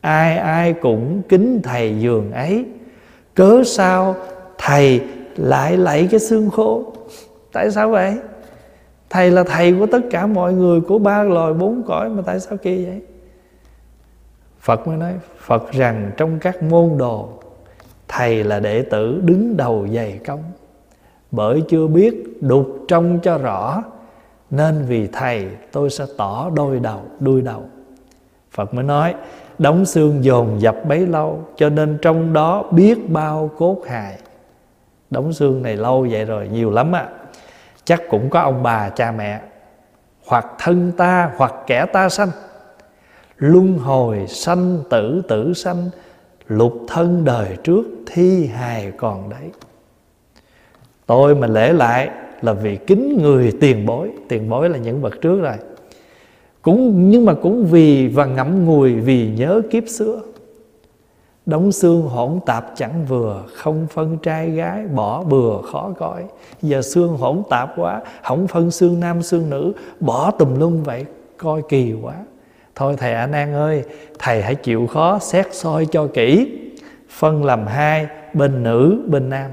Ai ai cũng kính thầy giường ấy. Cớ sao thầy lại lạy cái xương khô? Tại sao vậy? Thầy là thầy của tất cả mọi người của ba loài bốn cõi mà tại sao kỳ vậy? Phật mới nói, phật rằng trong các môn đồ, thầy là đệ tử đứng đầu dày công. Bởi chưa biết đục trong cho rõ, nên vì thầy tôi sẽ tỏ đôi đầu, đuôi đầu. Phật mới nói, đóng xương dồn dập bấy lâu, cho nên trong đó biết bao cốt hài. Đóng xương này lâu vậy rồi, nhiều lắm á chắc cũng có ông bà, cha mẹ. Hoặc thân ta, hoặc kẻ ta sanh. Luân hồi sanh, tử tử sanh. Lục thân đời trước, thi hài còn đấy. Tôi mà lễ lại là vì kính người tiền bối. Tiền bối là những bậc trước rồi. Cũng, nhưng mà cũng vì và ngậm ngùi vì nhớ kiếp xưa đóng xương hỗn tạp chẳng vừa, không phân trai gái, bỏ bừa khó coi giờ xương hỗn tạp quá không phân xương nam, xương nữ, bỏ tùm lum vậy, coi kỳ quá. Thôi thầy a nan ơi, thầy hãy chịu khó xét soi cho kỹ. Phân làm hai, bên nữ, bên nam.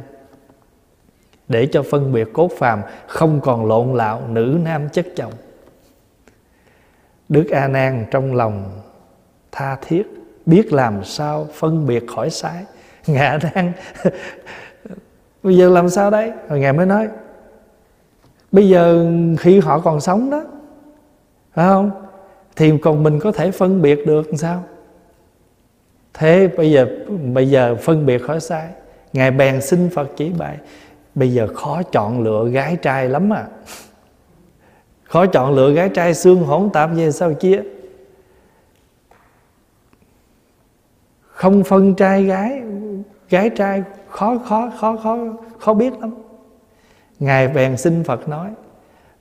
Để cho phân biệt cốt phàm, không còn lộn lạo nữ nam chất chồng. Đức a nan trong lòng tha thiết biết làm sao phân biệt khỏi sai. Ngài đang bây giờ làm sao đấy rồi ngài mới nói, bây giờ khi họ còn sống đó, phải không? Thì còn mình có thể phân biệt được làm sao? Thế bây giờ bây giờ phân biệt khỏi sai. Ngài bèn xin phật chỉ bài bây giờ khó chọn lựa gái trai lắm à. Khó chọn lựa gái trai xương hỗn tạp về sao chia không phân trai gái gái trai khó khó khó khó khó biết lắm. Ngài bèn xin phật nói.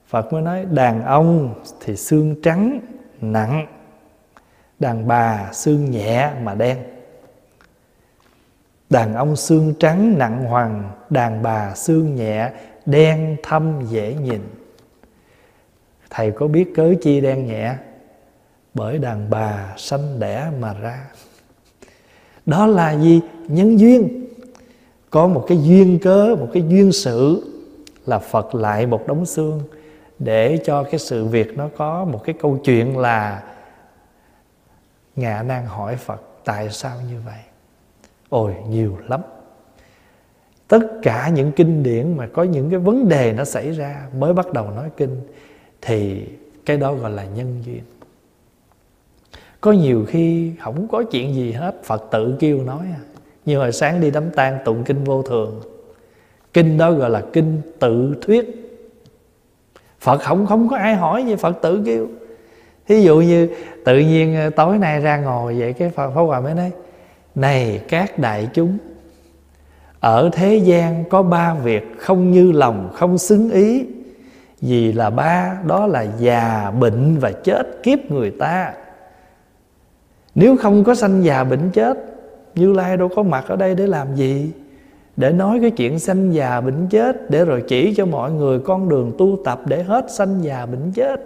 Phật mới nói, đàn ông thì xương trắng, nặng, đàn bà xương nhẹ mà đen. Đàn ông xương trắng, nặng hoàng đàn bà xương nhẹ, đen thâm, dễ nhìn. Thầy có biết cớ chi đen nhẹ? Bởi đàn bà sanh đẻ mà ra đó là gì? Nhân duyên. Có một cái duyên cớ, một cái duyên sự là phật lại một đống xương để cho cái sự việc nó có một cái câu chuyện là ngạ nan hỏi phật, tại sao như vậy? Ôi, nhiều lắm. Tất cả những kinh điển mà có những cái vấn đề nó xảy ra mới bắt đầu nói kinh thì cái đó gọi là nhân duyên có nhiều khi không có chuyện gì hết, phật tự kêu nói à. như hồi sáng đi đám tang tụng kinh vô thường. Kinh đó gọi là kinh tự thuyết. Phật không không có ai hỏi gì, phật tự kêu. Thí dụ như tự nhiên ờ, tối nay ra ngồi vậy, cái phật, pháp hòa mới nói, này các đại chúng, ở thế gian có ba việc không như lòng, không xứng ý. Vì là ba, đó là già bệnh và chết kiếp người ta nếu không có sanh già bệnh chết, như lai đâu có mặt ở đây để làm gì? Để nói cái chuyện sanh già bệnh chết, để rồi chỉ cho mọi người con đường tu tập để hết sanh già bệnh chết.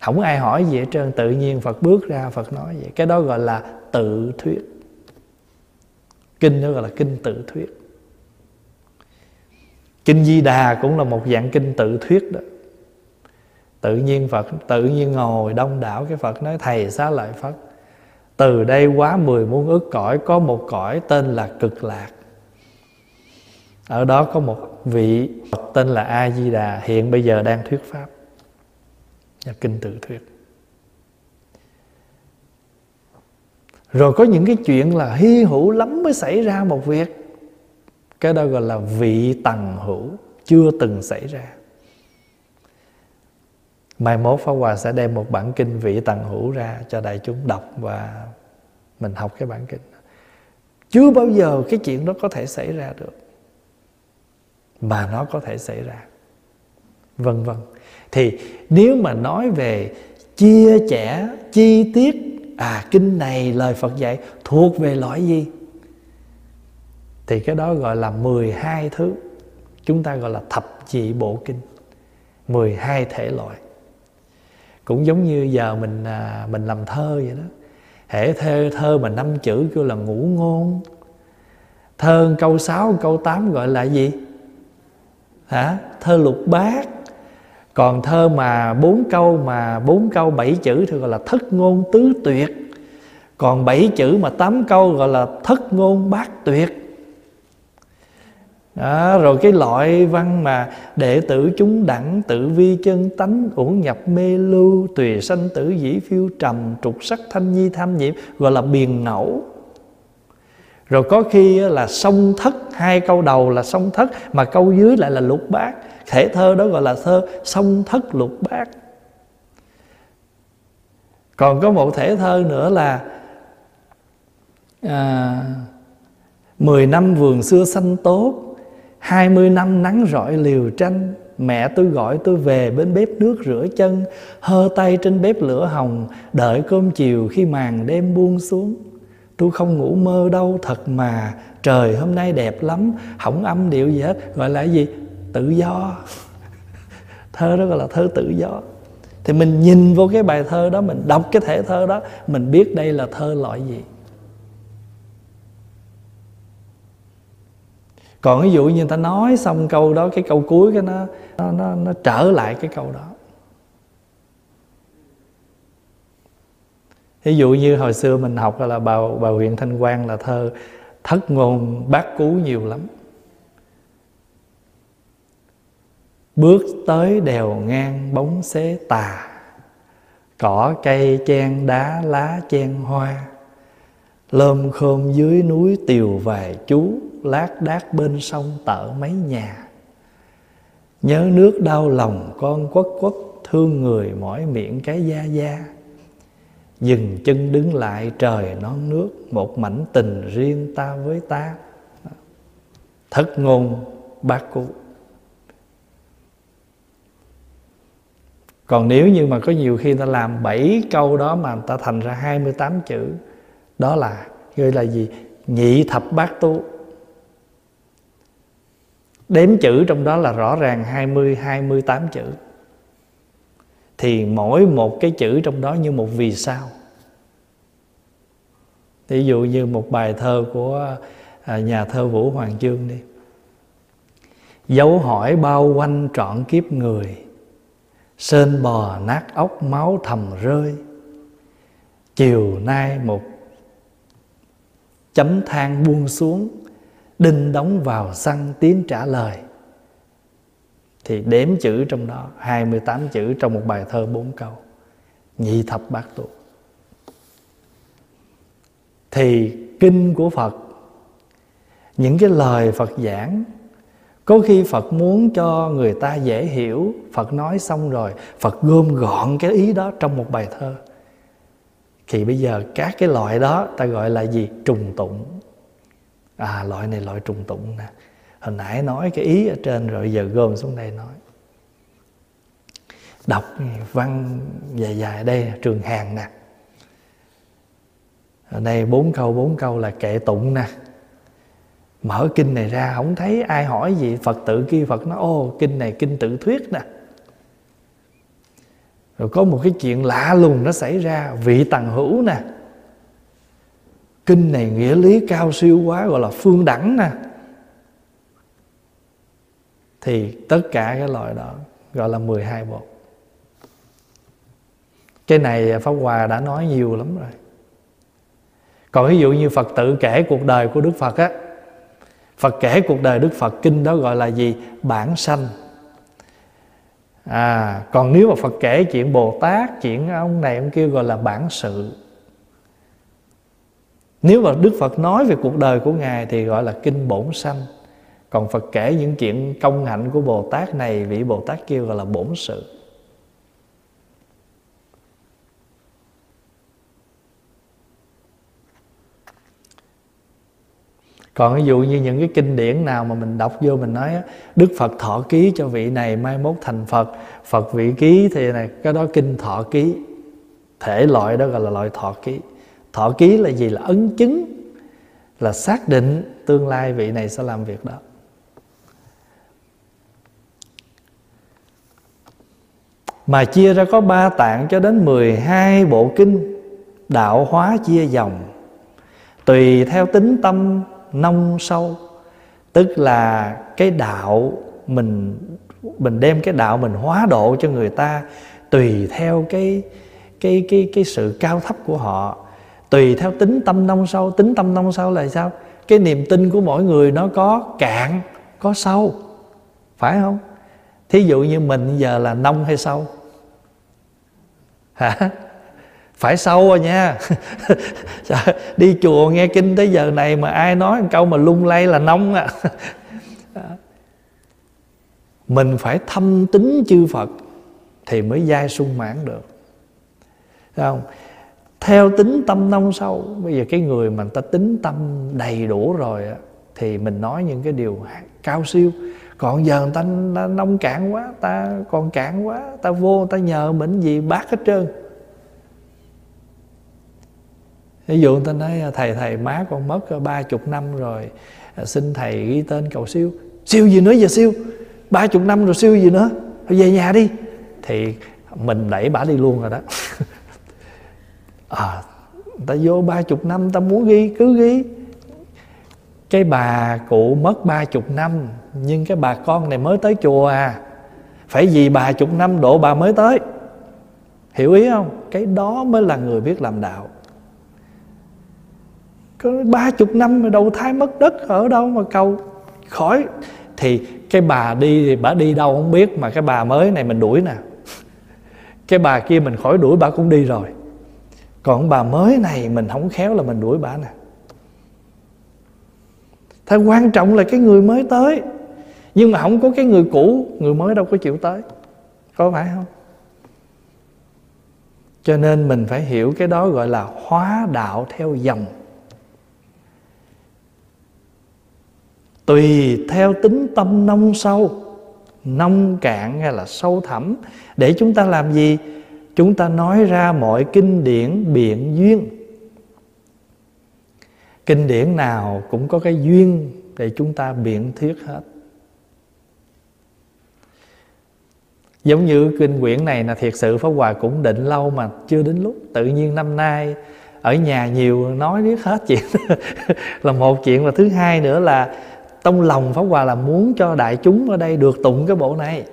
Không ai hỏi gì hết trơn, tự nhiên phật bước ra, phật nói vậy. Cái đó gọi là tự thuyết. Kinh đó gọi là kinh tự thuyết. Kinh di đà cũng là một dạng kinh tự thuyết đó. Tự nhiên phật, tự nhiên ngồi đông đảo, cái phật nói, thầy, xá lợi phật từ đây quá mười muôn ức cõi, có một cõi tên là cực lạc. Ở đó có một vị Phật tên là A Di Đà hiện bây giờ đang thuyết pháp. Và kinh tự thuyết. Rồi có những cái chuyện là hy hữu lắm mới xảy ra một việc. Cái đó gọi là vị tầng hữu, chưa từng xảy ra mai mốt Pháp Hòa sẽ đem một bản kinh vị tầng hữu ra cho đại chúng đọc và mình học cái bản kinh chưa bao giờ cái chuyện đó có thể xảy ra được, mà nó có thể xảy ra. Vân vân. Thì nếu mà nói về chia sẻ, chi tiết à kinh này lời Phật dạy thuộc về loại gì, thì cái đó gọi là 12 thứ. Chúng ta gọi là thập dị bộ kinh 12 thể loại cũng giống như giờ mình à, mình làm thơ vậy đó. Hệ thơ thơ mà năm chữ kêu là ngũ ngôn thơ câu 6 câu 8 gọi là gì? Hả? Thơ lục bát. Còn thơ mà bốn câu mà bốn câu bảy chữ thì gọi là thất ngôn tứ tuyệt. Còn bảy chữ mà tám câu gọi là thất ngôn bát tuyệt đó, rồi cái loại văn mà đệ tử chúng đẳng tự vi chân tánh uổng nhập mê lưu tùy sanh tử dĩ phiêu trầm trục sắc thanh nhi tham nhiễm gọi là biền ngẫu. Rồi có khi là song thất hai câu đầu là song thất mà câu dưới lại là lục bát. Thể thơ đó gọi là thơ song thất lục bát. Còn có một thể thơ nữa là à, Mười năm vườn xưa xanh tốt hai mươi năm nắng rọi liều tranh, Mẹ tôi gọi tôi về bên bếp nước rửa chân, Hơ tay trên bếp lửa hồng, Đợi cơm chiều khi màn đêm buông xuống. Tôi không ngủ mơ đâu, thật mà, Trời hôm nay đẹp lắm Không âm điệu gì hết, Gọi là gì? Tự do. Thơ đó gọi là thơ tự do. Thì mình nhìn vô cái bài thơ đó, Mình đọc cái thể thơ đó, Mình biết đây là thơ loại gì. Còn ví dụ như ta nói xong câu đó cái câu cuối cái nó nó nó, nó trở lại cái câu đó. Ví dụ như hồi xưa mình học là bà bà huyện thanh quang là thơ thất ngôn bát cú nhiều lắm bước tới đèo ngang bóng xế tà cỏ cây chen đá lá chen hoa lơm khôm dưới núi tiều vài chú lác đác bên sông tợ mấy nhà. Nhớ nước đau lòng con quất quất, thương người mỏi miệng cái da da. Dừng chân đứng lại, trời non nước, một mảnh tình riêng ta với ta. Thất ngôn, bác cụ còn nếu như mà có nhiều khi ta làm 7 câu đó mà ta thành ra 28 chữ, đó là, gọi là gì? Nhị thập bát tu đếm chữ trong đó là rõ ràng 20 28 chữ. Thì mỗi một cái chữ trong đó như một vì sao. Ví dụ như một bài thơ của à, nhà thơ Vũ Hoàng Chương đi. Dấu hỏi bao quanh trọn kiếp người, Sên bò nát ốc máu thầm rơi. Chiều nay một chấm than buông xuống Đinh đóng vào xăng tiếng trả lời. Thì đếm chữ trong đó 28 chữ trong một bài thơ bốn câu. Nhị thập bát tụ. Thì kinh của Phật, Những cái lời Phật giảng, có khi phật muốn cho người ta dễ hiểu, phật nói xong rồi, phật gom gọn cái ý đó trong một bài thơ. Thì bây giờ các cái loại đó ta gọi là gì? Trùng tụng à loại này loại trùng tụng nè. Hồi nãy nói cái ý ở trên rồi giờ gom xuống đây nói. Đọc văn dài dài đây, trường hàng nè. Ở đây bốn câu bốn câu là kệ tụng nè. Mở kinh này ra, không thấy ai hỏi gì. Phật tự kia phật nói, ô, kinh này kinh tự thuyết nè. Rồi có một cái chuyện lạ lùng nó xảy ra, vị tầng hữu nè kinh này nghĩa lý cao siêu quá gọi là phương đẳng nè thì tất cả cái loại đó gọi là 12 bộ cái này Pháp Hòa đã nói nhiều lắm rồi còn ví dụ như Phật tự kể cuộc đời của Đức Phật á Phật kể cuộc đời Đức Phật kinh đó gọi là gì? Bản sanh. À, còn nếu mà Phật kể chuyện Bồ Tát, chuyện ông này ông kia gọi là bản sự. Nếu mà Đức Phật nói về cuộc đời của Ngài thì gọi là kinh bổn sanh. Còn Phật kể những chuyện công hạnh của Bồ Tát này, vị Bồ Tát kia gọi là bổn sự. còn ví dụ như những cái kinh điển nào mà mình đọc vô mình nói đức phật thọ ký cho vị này mai mốt thành phật phật vị ký thì này cái đó kinh thọ ký thể loại đó gọi là loại thọ ký thọ ký là gì? Là ấn chứng, là xác định tương lai vị này sẽ làm việc đó. Mà chia ra có ba tạng cho đến 12 bộ kinh, đạo hóa chia dòng. Tùy theo tính tâm nông sâu, tức là cái đạo mình mình đem cái đạo mình hóa độ cho người ta tùy theo cái cái cái cái sự cao thấp của họ tùy theo tính tâm nông sâu. Tính tâm nông sâu là sao? Cái niềm tin của mỗi người nó có cạn, có sâu. Phải không? Thí dụ như mình giờ là nông hay sâu? Hả? Phải sâu rồi nha. Đi chùa nghe kinh tới giờ này mà ai nói một câu mà lung lay là nông à. Mình phải thâm tính chư Phật thì mới giai sung mãn được. Thấy không? Theo tính tâm nông sâu bây giờ cái người mà ta tính tâm đầy đủ rồi thì mình nói những cái điều cao siêu. Còn giờ người ta, ta nông cạn quá ta còn cạn quá ta vô ta nhờ mình gì bác hết trơn. Ví dụ người ta nói à, thầy thầy má con mất ba chục năm rồi à, xin thầy ghi tên cầu siêu. Siêu gì nữa giờ siêu? Ba chục năm rồi siêu gì nữa? Thôi về nhà đi. Thì mình đẩy bả đi luôn rồi đó. à ta vô ba chục năm, ta muốn ghi, cứ ghi. Cái bà cụ mất ba chục năm, nhưng cái bà con này mới tới chùa à. Phải vì bà chục năm độ bà mới tới. Hiểu ý không? Cái đó mới là người biết làm đạo. Có ba chục năm mà đầu thai mất đất ở đâu mà cầu khỏi. Thì cái bà đi thì bà đi đâu không biết, mà cái bà mới này mình đuổi nè. Cái bà kia mình khỏi đuổi, bà cũng đi rồi còn bà mới này, mình không khéo là mình đuổi bà nè. Thật quan trọng là cái người mới tới. Nhưng mà không có cái người cũ, Người mới đâu có chịu tới. Có phải không? Cho nên mình phải hiểu cái đó gọi là hóa đạo theo dòng. Tùy theo tính tâm nông sâu, Nông cạn hay là sâu thẳm, Để chúng ta làm gì? Chúng ta nói ra mọi kinh điển biện duyên. Kinh điển nào cũng có cái duyên để chúng ta biện thuyết hết. Giống như kinh quyển này là thiệt sự pháp hòa cũng định lâu mà chưa đến lúc. Tự nhiên năm nay ở nhà nhiều nói biết hết chuyện. Là một chuyện, và thứ hai nữa là trong lòng pháp hòa là muốn cho đại chúng ở đây được tụng cái bộ này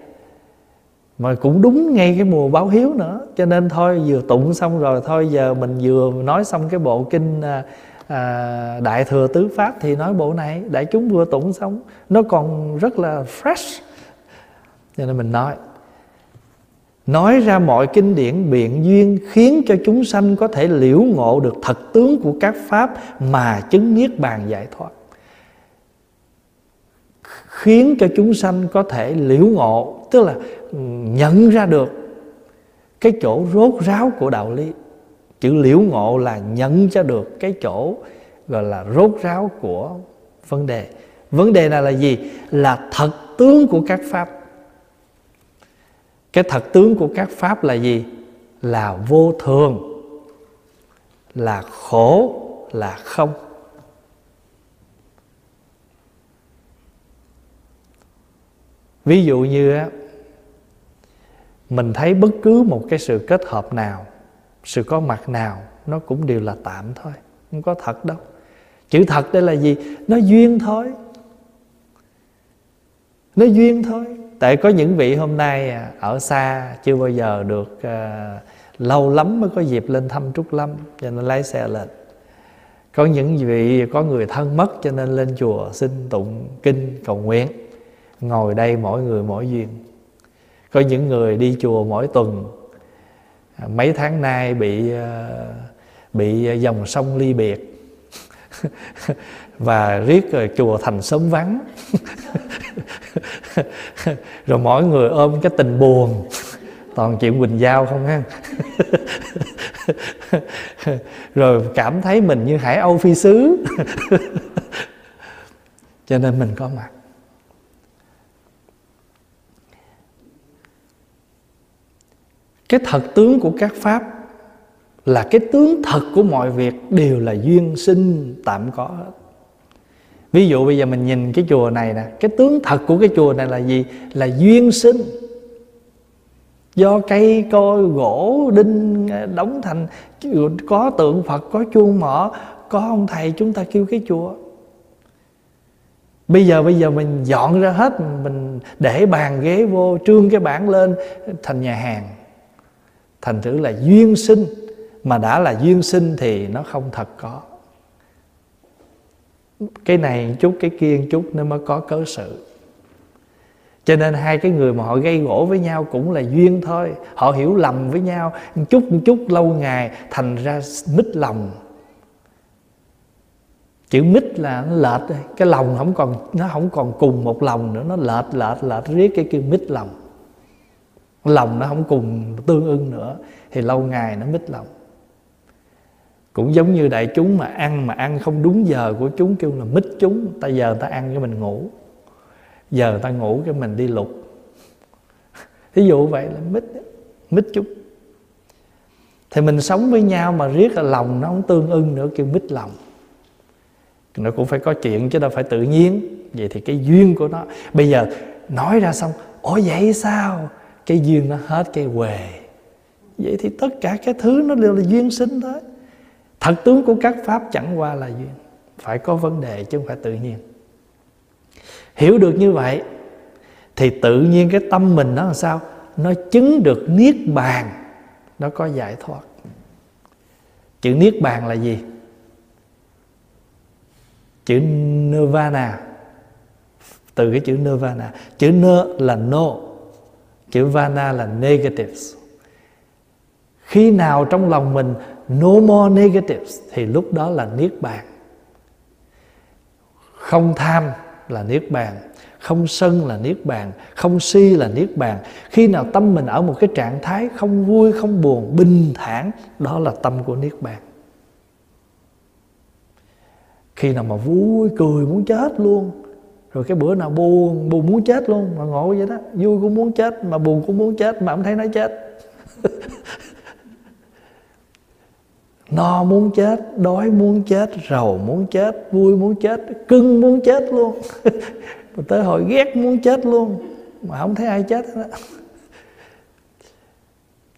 mà cũng đúng ngay cái mùa báo hiếu nữa. Cho nên thôi vừa tụng xong rồi thôi giờ mình vừa nói xong cái bộ kinh à, à, đại thừa tứ pháp thì nói bộ này. Đại chúng vừa tụng xong nó còn rất là fresh. Cho nên mình nói nói ra mọi kinh điển biện duyên khiến cho chúng sanh có thể liễu ngộ được thật tướng của các pháp mà chứng niết bàn giải thoát. Khiến cho chúng sanh có thể liễu ngộ tức là nhận ra được cái chỗ rốt ráo của đạo lý. Chữ liễu ngộ là nhận ra được cái chỗ gọi là rốt ráo của vấn đề. Vấn đề này là gì? Là thật tướng của các pháp. Cái thật tướng của các pháp là gì? Là vô thường, là khổ, là không. Ví dụ như mình thấy bất cứ một cái sự kết hợp nào sự có mặt nào nó cũng đều là tạm thôi không có thật đâu. Chữ thật đây là gì? Nó duyên thôi. Nó duyên thôi. Tại có những vị hôm nay à, ở xa chưa bao giờ được uh, lâu lắm mới có dịp lên thăm trúc lâm cho nên lái xe lên. Có những vị có người thân mất cho nên lên chùa xin tụng kinh cầu nguyện. Ngồi đây mỗi người mỗi duyên có những người đi chùa mỗi tuần à, mấy tháng nay bị à, bị dòng sông ly biệt. Và riết rồi chùa thành sớm vắng. Rồi mỗi người ôm cái tình buồn. Toàn chuyện quỳnh giao không ha? Rồi cảm thấy mình như hải âu phi sứ cho nên mình có mặt. Cái thật tướng của các pháp là cái tướng thật của mọi việc đều là duyên sinh tạm có hết. Ví dụ bây giờ mình nhìn cái chùa này nè, cái tướng thật của cái chùa này là gì? Là duyên sinh. Do cây coi gỗ đinh ờ, đóng thành có tượng phật, có chuông mỏ có ông thầy chúng ta kêu cái chùa. Bây giờ bây giờ mình dọn ra hết, mình để bàn ghế vô, trương cái bảng lên, thành nhà hàng thành thử là duyên sinh, mà đã là duyên sinh thì nó không thật có. Cái này chút, cái kia chút nó mới có cớ sự. Cho nên hai cái người mà họ gây gỗ với nhau cũng là duyên thôi. Họ hiểu lầm với nhau chút chút lâu ngày thành ra mít lòng. Chữ mít là nó lệch cái lòng không còn, nó không còn cùng một lòng nữa, nó lệch lệch lệch riết cái kêu mít lòng lòng nó không cùng tương ưng nữa, thì lâu ngày nó mít lòng. Cũng giống như đại chúng mà ăn mà ăn không đúng giờ của chúng, kêu là mít chúng, ta giờ ta ăn cái mình ngủ. Giờ ta ngủ cái mình đi lục. Thí dụ vậy là mít mít chúng. Thì mình sống với nhau mà riết là lòng nó không tương ưng nữa, kêu mít lòng. Nó cũng phải có chuyện chứ đâu phải tự nhiên. Vậy thì cái duyên của nó, bây giờ nói ra xong, ủa vậy sao? Cái duyên nó hết cái què vậy thì tất cả cái thứ nó đều là duyên sinh thôi. Thật tướng của các pháp chẳng qua là duyên. Phải có vấn đề chứ không phải tự nhiên. Hiểu được như vậy, thì tự nhiên cái tâm mình nó làm sao? Nó chứng được niết bàn. Nó có giải thoát. Chữ niết bàn là gì? Chữ nirvana. Từ cái chữ nirvana. Chữ nơ là no chữ vana là negatives. Khi nào trong lòng mình no more negatives, thì lúc đó là niết bàn. Không tham là niết bàn, không sân là niết bàn, không si là niết bàn. Khi nào tâm mình ở một cái trạng thái không vui, không buồn, bình thản, đó là tâm của niết bàn. Khi nào mà vui, cười muốn chết luôn rồi cái bữa nào buồn buồn muốn chết luôn, mà ngộ vậy đó. Vui cũng muốn chết, mà buồn cũng muốn chết, mà không thấy nó chết. No muốn chết, đói muốn chết, rầu muốn chết, vui muốn chết, cưng muốn chết luôn. Mà tới hồi ghét muốn chết luôn, mà không thấy ai chết đó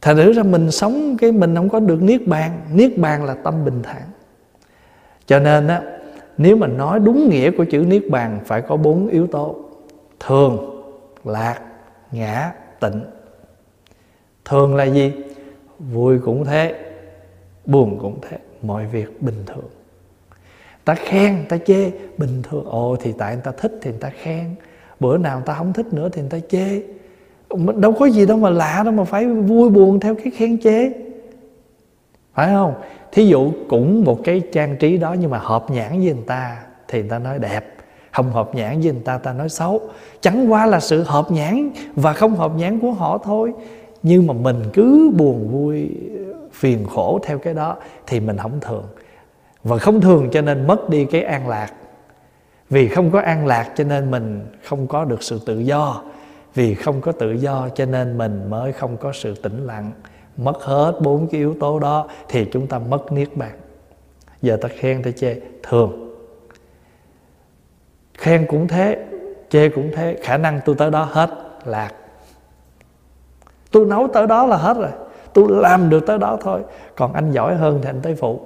thành thử ra mình sống cái mình không có được niết bàn. Niết bàn là tâm bình thản. Cho nên á nếu mà nói đúng nghĩa của chữ niết bàn phải có bốn yếu tố. Thường, lạc, ngã, tịnh. Thường là gì? Vui cũng thế, buồn cũng thế, mọi việc bình thường. Ta khen, ta chê, bình thường. Ồ, thì tại người ta thích thì người ta khen. Bữa nào người ta không thích nữa thì người ta chê. Đâu có gì đâu mà lạ đâu mà phải vui buồn theo cái khen chê phải không? Thí dụ cũng một cái trang trí đó nhưng mà hợp nhãn với người ta thì người ta nói đẹp. Không hợp nhãn với người ta ta nói xấu. Chẳng qua là sự hợp nhãn và không hợp nhãn của họ thôi. Nhưng mà mình cứ buồn vui, phiền khổ theo cái đó thì mình không thường. Và không thường cho nên mất đi cái an lạc. Vì không có an lạc cho nên mình không có được sự tự do. Vì không có tự do cho nên mình mới không có sự tĩnh lặng mất hết bốn cái yếu tố đó thì chúng ta mất niết bàn. Giờ ta khen ta chê thường. Khen cũng thế, chê cũng thế, khả năng tôi tới đó hết lạc tôi nấu tới đó là hết rồi. Tôi làm được tới đó thôi. Còn anh giỏi hơn thì anh tới phụ.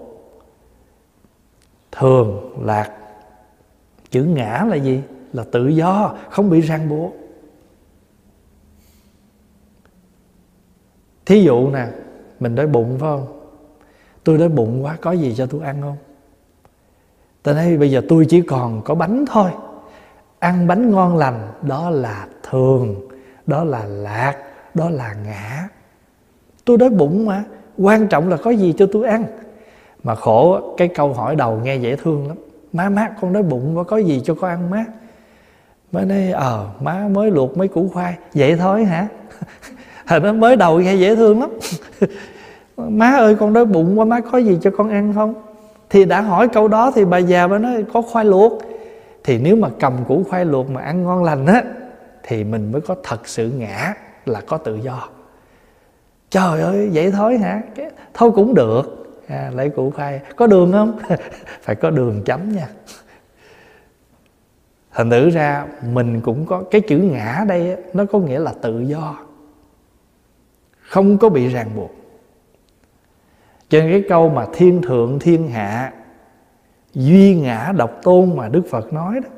Thường lạc chữ ngã là gì? Là tự do, không bị ràng buộc. Thí dụ nè, mình đói bụng, phải không? Tôi đói bụng quá, có gì cho tôi ăn không? Ta đây bây giờ tôi chỉ còn có bánh thôi. Ăn bánh ngon lành, đó là thường, đó là lạc, đó là ngã. Tôi đói bụng mà, quan trọng là có gì cho tôi ăn. Mà khổ, cái câu hỏi đầu nghe dễ thương lắm. Má má, con đói bụng quá, có gì cho con ăn, má? Mới nói ờ má mới luộc mấy củ khoai. Vậy thôi hả? hình nó mới đầu nghe dễ thương lắm. Má ơi con đói bụng quá má có gì cho con ăn không? Thì đã hỏi câu đó thì bà già bà nói có khoai luộc. Thì nếu mà cầm củ khoai luộc mà ăn ngon lành á Thì mình mới có thật sự ngã là có tự do. Trời ơi vậy thôi hả? Thôi cũng được. À, lấy củ khoai. Có đường không? Phải có đường chấm nha. Thành thử ra mình cũng có cái chữ ngã đây nó có nghĩa là tự do không có bị ràng buộc. Cho nên cái câu mà thiên thượng, thiên hạ, duy ngã độc tôn mà đức phật nói đó,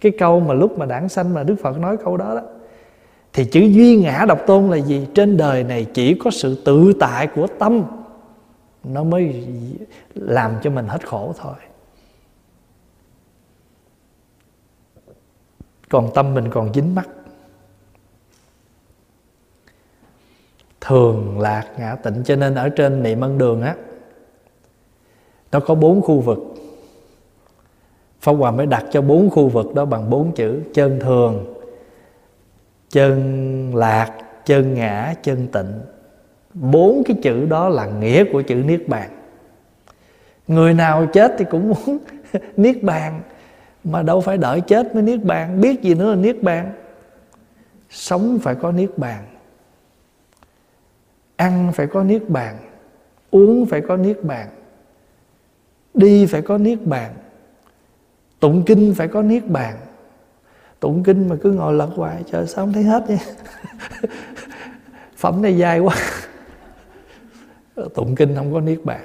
cái câu mà lúc mà đảng sanh mà đức phật nói câu đó đó, thì chữ duy ngã độc tôn là gì? Trên đời này chỉ có sự tự tại của tâm. Nó mới làm cho mình hết khổ thôi. Còn tâm mình còn dính mắc. Thường lạc ngã tịnh cho nên ở trên niệm ân đường á, nó có bốn khu vực. Pháp Hòa mới đặt cho bốn khu vực đó bằng bốn chữ, chân thường, chân lạc, chân ngã, chân tịnh. Bốn cái chữ đó là nghĩa của chữ niết bàn. Người nào chết thì cũng muốn niết bàn, mà đâu phải đợi chết mới niết bàn. Biết gì nữa là niết bàn? Sống phải có niết bàn ăn phải có niết bàn, uống phải có niết bàn, đi phải có niết bàn, tụng kinh phải có niết bàn. Tụng kinh mà cứ ngồi lật hoài, trời sao không thấy hết vậy phẩm này dài quá. Tụng kinh không có niết bàn.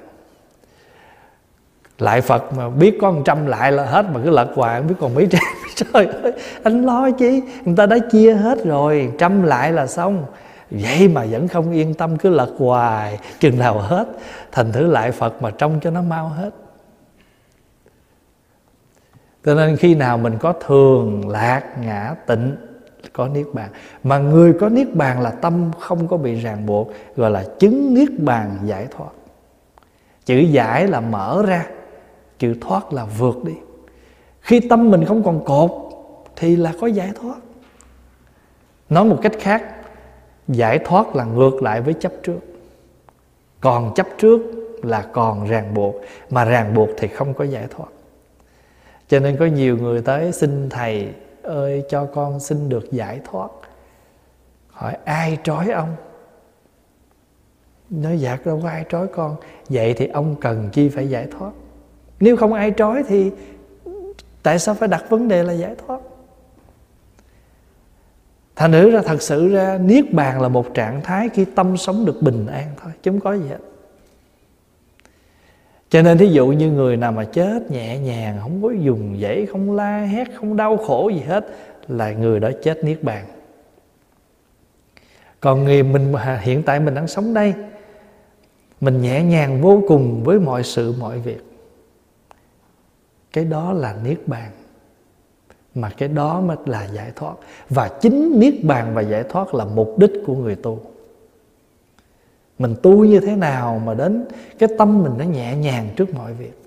Lại phật mà biết có một trăm lại là hết mà cứ lật hoài, không biết còn mấy trang trời ơi, anh lo chi người ta đã chia hết rồi, trăm lại là xong vậy mà vẫn không yên tâm, cứ lật hoài, chừng nào hết, thành thử lại phật mà trông cho nó mau hết. Cho nên khi nào mình có thường lạc ngã tịnh, có niết bàn. Mà người có niết bàn là tâm không có bị ràng buộc, gọi là chứng niết bàn giải thoát. Chữ giải là mở ra, chữ thoát là vượt đi. Khi tâm mình không còn cột, thì là có giải thoát. Nói một cách khác giải thoát là ngược lại với chấp trước. Còn chấp trước là còn ràng buộc, mà ràng buộc thì không có giải thoát. Cho nên có nhiều người tới xin thầy ơi, cho con xin được giải thoát. Hỏi, ai trói ông? Nói dạ đâu có ai trói con. Vậy thì ông cần chi phải giải thoát? Nếu không ai trói thì tại sao phải đặt vấn đề là giải thoát? Thành nữ ra, thật sự ra, niết bàn là một trạng thái khi tâm sống được bình an thôi, chứ không có gì hết. Cho nên thí dụ như người nào mà chết nhẹ nhàng, không có dùng dãy không la hét, không đau khổ gì hết, là người đó chết niết bàn. Còn người mình hiện tại mình đang sống đây, mình nhẹ nhàng vô cùng với mọi sự, mọi việc. Cái đó là niết bàn mà cái đó mới là giải thoát. Và chính niết bàn và giải thoát là mục đích của người tu. Mình tu như thế nào mà đến cái tâm mình nó nhẹ nhàng trước mọi việc?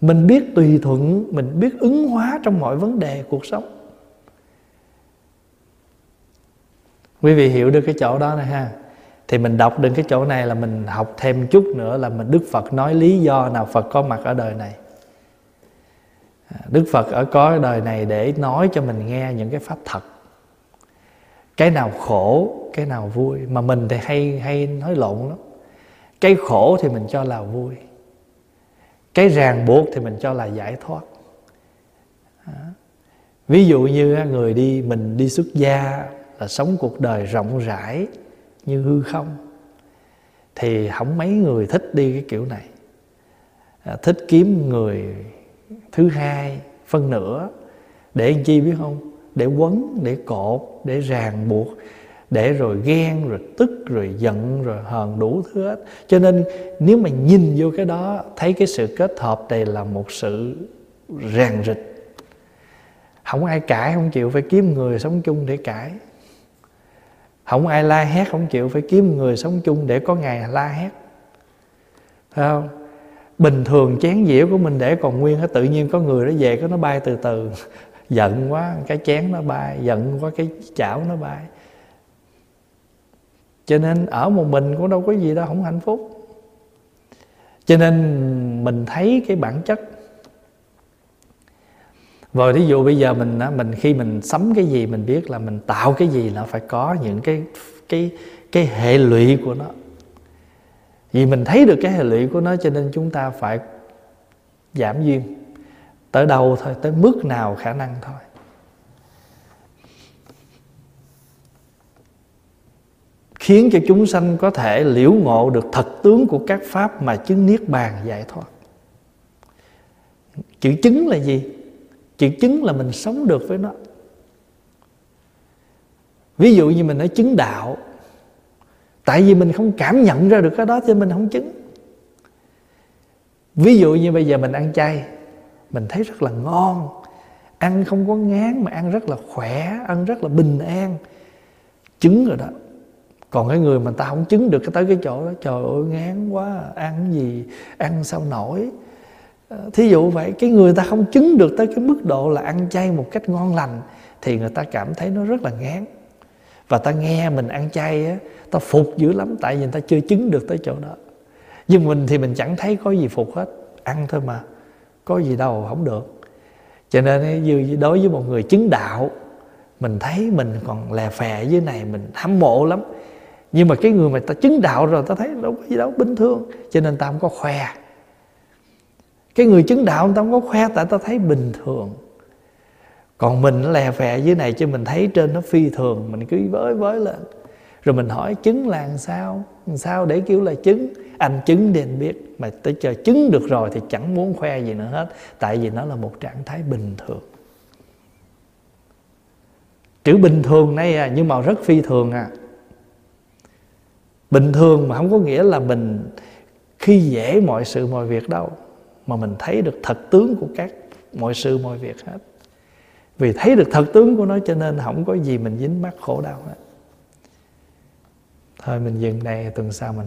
Mình biết tùy thuận, mình biết ứng hóa trong mọi vấn đề cuộc sống. Quý vị hiểu được cái chỗ đó này ha? Thì mình đọc được cái chỗ này là mình học thêm chút nữa là mình đức phật nói lý do nào phật có mặt ở đời này đức phật ở có đời này để nói cho mình nghe những cái pháp thật. Cái nào khổ, cái nào vui. Mà mình thì hay hay nói lộn lắm. Cái khổ thì mình cho là vui. Cái ràng buộc thì mình cho là giải thoát. Ví dụ như người đi, mình đi xuất gia là sống cuộc đời rộng rãi như hư không, thì không mấy người thích đi cái kiểu này. À, thích kiếm người thứ hai, phân nửa, để làm chi biết không? Để quấn, để cột, để ràng buộc, để rồi ghen, rồi tức, rồi giận, rồi hờn đủ thứ hết. Cho nên nếu mà nhìn vô cái đó, thấy cái sự kết hợp này là một sự ràng rịch. Không ai cãi, không chịu phải kiếm người sống chung để cãi. Không ai la hét, không chịu phải kiếm người sống chung để có ngày la hét. Thấy không? Bình thường chén dĩa của mình để còn nguyên hết tự nhiên có người nó về cái nó bay từ từ. Giận quá, cái chén nó bay, giận quá, cái chảo nó bay. Cho nên ở một mình cũng đâu có gì đâu, không hạnh phúc. Cho nên mình thấy cái bản chất. Rồi ví dụ bây giờ mình mình khi mình sắm cái gì, mình biết là mình tạo cái gì là phải có những cái cái cái hệ lụy của nó vì mình thấy được cái hệ lụy của nó cho nên chúng ta phải giảm duyên. Tới đâu thôi, tới mức nào khả năng thôi. Khiến cho chúng sanh có thể liễu ngộ được thật tướng của các pháp mà chứng niết bàn giải thoát. Chữ chứng là gì? Chữ chứng là mình sống được với nó. Ví dụ như mình nói chứng đạo tại vì mình không cảm nhận ra được cái đó cho mình không chứng. Ví dụ như bây giờ mình ăn chay, mình thấy rất là ngon. Ăn không có ngán mà ăn rất là khỏe, ăn rất là bình an. Chứng rồi đó. Còn cái người mà ta không chứng được, cái tới cái chỗ đó, trời ơi, ngán quá, ăn gì, ăn sao nổi. Ờ, thí dụ vậy, cái người ta không chứng được tới cái mức độ là ăn chay một cách ngon lành, thì người ta cảm thấy nó rất là ngán và ta nghe mình ăn chay á, ta phục dữ lắm, tại vì người ta chưa chứng được tới chỗ đó. Nhưng mình thì mình chẳng thấy có gì phục hết, ăn thôi mà, có gì đâu, không được. Cho nên đối với một người chứng đạo, mình thấy mình còn lè phè dưới này, mình hâm mộ lắm. Nhưng mà cái người mà ta chứng đạo rồi, ta thấy đâu có gì đâu, bình thường. Cho nên ta không có khoe. Cái người chứng đạo ta không có khoe, tại ta thấy bình thường còn mình nó lè phè dưới này chứ mình thấy trên nó phi thường mình cứ với với lên. Rồi mình hỏi chứng là làm sao? Làm sao để kêu là chứng? Anh chứng thì anh biết mà tới chờ chứng được rồi thì chẳng muốn khoe gì nữa hết tại vì nó là một trạng thái bình thường. Chữ bình thường này à, nhưng mà rất phi thường à. Bình thường mà không có nghĩa là mình khi dễ mọi sự mọi việc đâu mà mình thấy được thật tướng của các mọi sự mọi việc hết vì thấy được thật tướng của nó cho nên không có gì mình dính mắc khổ đau hết. Thôi mình dừng đây, tuần sau mình